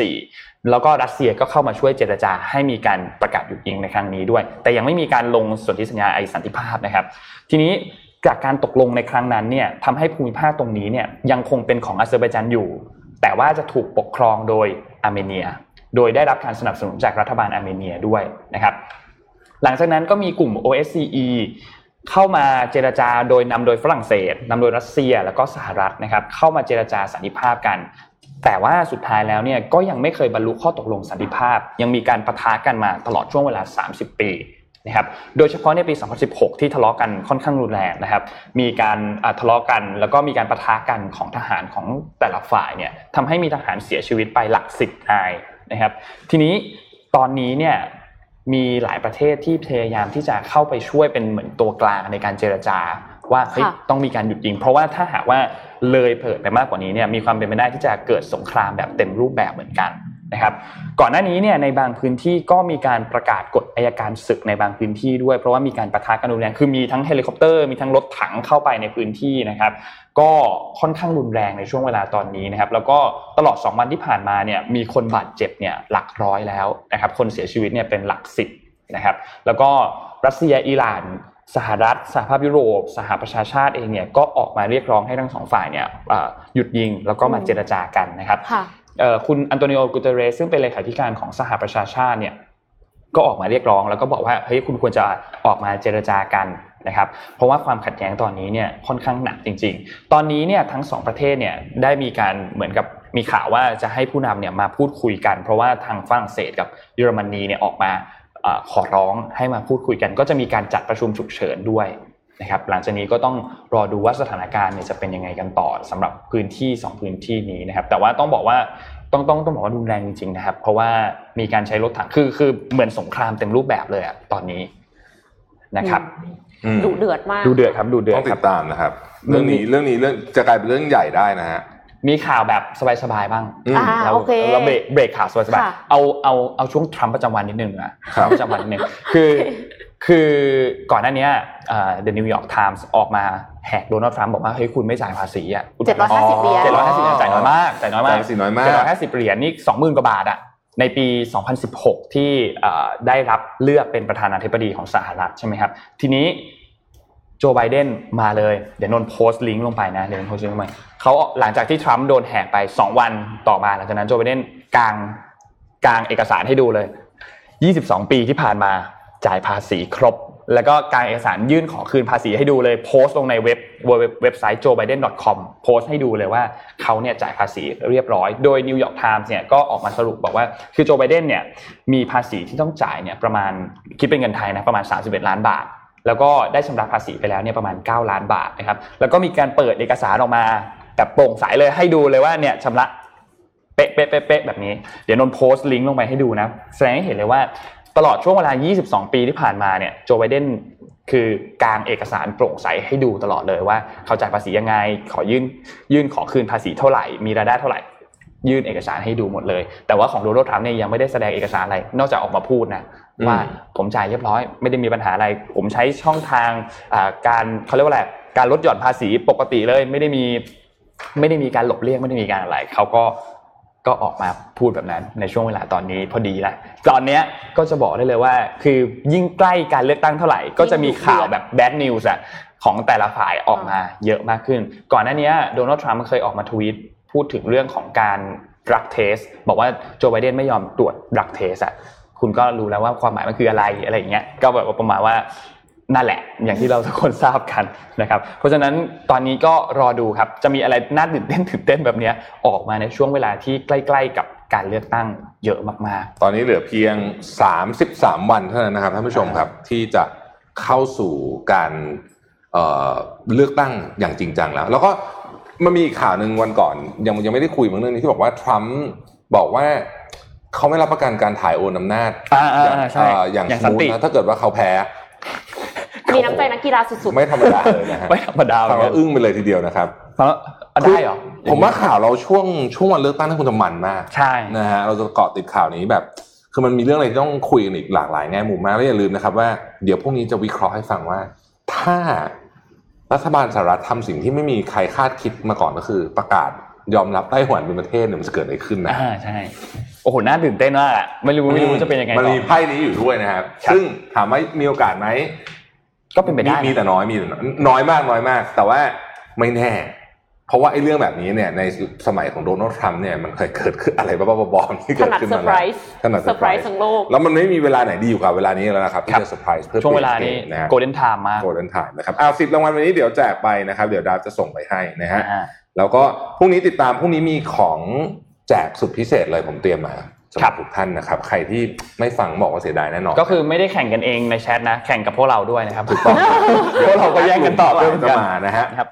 1994 แล้วก็รัสเซียก็เข้ามาช่วยเจรจาให้มีการประกาศหยุดยิงในครั้งนี้ด้วย แต่ยังไม่มีการลงสนธิสัญญาไอสันติภาพนะครับ ทีนี้จากการตกลงในครั้งนั้นเนี่ยทำให้ภูมิภาคตรงนี้เนี่ยยังคงเป็นของอาเซอร์ไบจานอยู่ แต่ว่าจะถูกปกครองโดยอาร์เมเนีย โดยได้รับการสนับสนุนจากรัฐบาลอาร์เมเนียด้วยนะครับหลังจากนั้นก็มีกลุ่ม OSCE เข้ามาเจรจาโดยนำโดยฝรั่งเศสนำโดยรัสเซียแล้วก็สหรัฐนะครับเข้ามาเจรจาสันติภาพกัน แต่ว่าสุดท้ายแล้วเนี่ยก็ยังไม่เคยบรรลุข้อตกลงสันติภาพ ยังมีการปะทะกันมาตลอดช่วงเวลา 30 ปี นะครับโดยเฉพาะในปี 2016 ที่ทะเลาะกันค่อนข้างรุนแรงนะครับมีการอ่าทะเลาะกันแล้วก็มีการปะทะกันของทหารของแต่ละฝ่ายเนี่ยทำให้มีทหารเสียชีวิตไปหลักสิบนายนะครับทีนี้ตอนนี้เนี่ยมีหลายประเทศที่พยายามที่จะเข้าไปช่วยเป็นเหมือนตัวกลางในการเจรจาว่าเฮ้ยค่ะต้องมีการหยุดยิง เพราะว่าถ้าหากว่าเลยเถิดไปมากกว่านี้เนี่ยมีความเป็นไปได้ที่จะเกิดสงครามแบบเต็มรูปแบบเหมือนกัน นะครับก่อนหน้านี้เนี่ยในบางพื้นที่ก็มีการประกาศกฎอัยการศึกในบางพื้นที่ด้วย เพราะว่ามีการปะทะกันรุนแรงคือมีทั้งเฮลิคอปเตอร์มีทั้งรถถังเข้าไปในพื้นที่นะครับก็ค่อนข้างรุนแรงในช่วงเวลาตอนนี้นะครับแล้วก็ตลอด 2 วันที่ผ่านมาเนี่ยมีคนบาดเจ็บเนี่ยหลักร้อยแล้วนะครับคนเสียชีวิตเนี่ยเป็นหลักสิบนะครับแล้วก็รัสเซียอิหร่านสหรัฐสหภาพยุโรป สหประชาชาติเองเนี่ยก็ออกมาเรียกร้องให้ทั้งสองฝ่ายเนี่ยหยุดยิงแล้วก็มาเจรจากันนะครับ คุณอันโตนิโอกูเตเรสซึ่งเป็นเลขาธิการของสหประชาชาติเนี่ยก็ออกมาเรียกร้องแล้วก็บอกว่าเฮ้ยคุณควรจะออกมาเจรจากันนะครับ เพราะว่าความขัดแย้งตอนนี้เนี่ยค่อนข้างหนักจริง ๆ ตอนนี้เนี่ยทั้งสองประเทศเนี่ยได้มีการเหมือนกับมีข่าวว่าจะให้ผู้นำเนี่ยมาพูดคุยกัน เพราะว่าทางฝรั่งเศสกับเยอรมนีเนี่ยออกมาขอร้องให้มาพูดคุยกัน ก็จะมีการจัดประชุมฉุกเฉินด้วย นะครับหลังจากนี้ก็ต้องรอดูว่าสถานการณ์เนี่ยจะเป็นยังไงกันต่อสำหรับพื้นที่สองพื้นที่นี้นะครับ แต่ว่าต้องบอกว่าต้องต้องต้องบอกว่ารุนแรงจริงๆนะครับ เพราะว่ามีการใช้รถถังคือคือเหมือนสงครามเต็มรูปแบบเลยอะตอนนี้นะครับอืมดุเดือดมากดูเดือดครับดูเดือดต้องคติรับดตามนะครับ เรื่องนี้เรื่องนี้เรื่องจะกลายเป็นเรื่องใหญ่ได้นะฮะมีข่าวแบบสบายๆบ้างอืมอ่าเราโอเคเราเบรกเบรกข่าวสบายค่ะๆเอาเอาเอาช่วงทรัมป์ประจำวันนิดนึงนะครับประจำวันนิดนึงคือโอเคคือก่อนหน้านี้อ่า The New York Times ออกมาแหกโดนัลด์ทรัมป์บอกว่าเฮ้ยคุณไม่จ่ายภาษีอะคุณเจ็ดร้อยห้าสิบเหรียญเจ็ดร้อยห้าสิบเหรียญจ่ายน้อยมากจ่ายน้อยมากจ่ายภาษีน้อยมากเจ็ดร้อยห้าสิบเหรียญนี่สองหมื่นกว่าบาทอะในปี 2016 ที่อ่าได้รับเลือกเป็นประธานาธิบดีของสหรัฐใช่ไหมครับ ทีนี้โจไบเดนมาเลย เดี๋ยวนนท์โพสต์ลิงก์ลงไปนะ เดี๋ยวนนท์โพสต์ลิงก์ลงไปเขาหลังจากที่ทรัมป์โดนแหกไป 2 วันต่อมา หลังจากนั้นโจไบเดนกลางกลางเอกสารให้ดูเลย 22 ปีที่ผ่านมา จ่ายภาษีครบ แล้วก็กางเอกสารยื่นขอคืนภาษีให้ดูเลยโพสต์ลงในเว็บเว็บไซต์ joebiden.com โพสต์ให้ดูเลยว่าเขาเนี่ยจ่ายภาษีเรียบร้อย โดย New York Times เนี่ยก็ออกมาสรุปบอกว่าคือโจไบเดนเนี่ยมีภาษีที่ต้องจ่ายเนี่ยประมาณคิดเป็นเงินไทยนะประมาณ 31 ล้านบาทแล้วก็ได้ชำระภาษีไปแล้วเนี่ยประมาณ 9 ล้านบาทนะครับ แล้วก็มีการเปิดเอกสารออกมาแบบโปร่งใสเลยให้ดูเลยว่าเนี่ยชำระเป๊ะเป๊ะเป๊ะแบบนี้ เดี๋ยวนนโพสต์ลิงก์ลงไปให้ดูนะ แสดงให้เห็นเลยว่า ตลอดช่วงเวลา 22 ปีที่ผ่านมาเนี่ยโจไบเดนคือกลางเอกสารโปร่งใสให้ดูตลอดเลยว่าเขาจ่ายภาษียังไง ขอยื่นยื่นขอคืนภาษีเท่าไหร่ มีรายได้เท่าไหร่ ยื่นเอกสารให้ดูหมดเลย แต่ว่าของโดนัลด์ทรัมป์เนี่ยยังไม่ได้แสดงเอกสารอะไร นอกจากออกมาพูดนะอืมว่าผมจ่ายเรียบร้อย ไม่ได้มีปัญหาอะไร ผมใช้ช่องทางอ่าการเขาเรียกว่าอะไรการลดหย่อนภาษีปกติเลย ไม่ได้มีไม่ได้มีการหลบเลี่ยงไม่ได้มีการอะไรเขาก็ ก็ออกมาพูดแบบนั้นในช่วงเวลาตอนนี้พอดีแหละตอนเนี้ยก็จะบอกได้เลยว่า คือยิ่งใกล้การเลือกตั้งเท่าไหร่ ก็จะมีข่าวแบบ bad news อะของแต่ละฝ่ายออกมาเยอะมากขึ้น ก่อนหน้านี้โดนัลด์ทรัมป์เคยออกมาทวีตพูดถึงเรื่องของการ drug test บอกว่าโจไบเดนไม่ยอมตรวจ drug test อะคุณก็รู้แล้วว่าความหมายมันคืออะไรอะไรอย่างเงี้ยก็แบบว่าประมาณว่า นั่นแหละ อย่างที่เราทุกคนทราบกันนะครับ เพราะฉะนั้นตอนนี้ก็รอดูครับ จะมีอะไรน่าตื่นเต้นตื่นเต้นแบบเนี้ยออกมาในช่วงเวลาที่ใกล้ ๆ กับการเลือกตั้งเยอะมากตอนนี้เหลือเพียง 33 วันเท่านั้นนะครับท่านผู้ชมครับที่จะเข้าสู่การเอ่อเลือกตั้งอย่างจริงจังแล้ว แล้วก็มันมีอีกข่าวหนึ่งวันก่อน ยังยังไม่ได้คุยเรื่องนี้ที่บอกว่าทรัมป์บอกว่าเขาไม่รับประกันการถ่ายโอนอำนาจอ่าอ่าอย่างอ่าใช่เอ่ออย่างอย่างสสัมนมติตินะถ้าเกิดว่าเขาแพ้ มีน้ำใจนักกีฬาสุดๆ ไม่ธรรมดาเลยนะฮะๆไม่ธรรมดาเหมืฟัองนกัแล้นวอึ้งไปเลยทีเดียวนะครับฟังแล้วอะได้เหรอผมว่าข่าวเราช่วงช่วงวันเลือกตั้งนี่คงจะมันมากใช่นะฮะเราจะเกาะติดข่าวนี้แบบ คือมันมีเรื่องอะไรที่ต้องคุยกันอีกหลากหลายแง่มุมมากแล้วอย่าลืมนะครับว่าเดี๋ยวพรุ่งนี้จะวิเคราะห์ให้ฟังว่า ถ้ารัฐบาลสหรัฐทำสิ่งที่ไม่มีใครคาดคิดมาก่อนก็คือ ประกาศยอมรับไต้หวันเป็นประเทศเนี่ยมันจะเกิดอะไรขึ้นนะอ่าใช่โอ้โหน่าตื่นเต้นมากอะไม่รู้ไม่รู้จะเป็นยังไงมันต่อมีไพ่นี้อยู่ด้วยนะครับครับ ซึ่งถามว่ามีโอกาสไหม ก็เป็นไปมีได้มีแต่น้อยมีแต่น้อยน้อยมากน้อยมาก แต่ว่าไม่แน่ เพราะว่าไอ้เรื่องแบบนี้เนี่ยในสมัยของโดนัลด์ทรัมป์เนี่ยมันเคยเกิดขึ้นอะไรบ้าๆบอๆที่ถเกิดนัดขึ้นเซอมาร์ไพรแล้วส์ถนัดเซเซออร์ร์ไพไพรรส์ส์ทั้งโลกแล้วมันไม่มีเวลาไหนดีอยู่กว่าเวลานี้แล้วนะครับที่จะเซอร์ไพรส์เพื่อช่วงเวลานี้นะฮะโกลเด้นไทม์มากโกลเด้นไทม์นะครับเอาสิบรางวัลวันนี้เดี๋ยวแจกไปนะครับ เดี๋ยวดาวจะส่งไปให้นะฮะอ่าแล้วก็พรุ่งนี้ติดตามพรุ่งนี้มีของแจกสุดพิเศษเลยผมเตรียมมา สำหครัรับบทุกท่านนะครับ ใครที่ไม่ฟังบอกว่าเสียดายแน่นอน ก็คือไม่ได้แข่งกันเองในแชทนะ แข่งกับพวกเราด้วยนะครับถูกต้องพวกเราก็แย่งกันตอบด้วยเหมือนจะกันมานะฮะนะครับ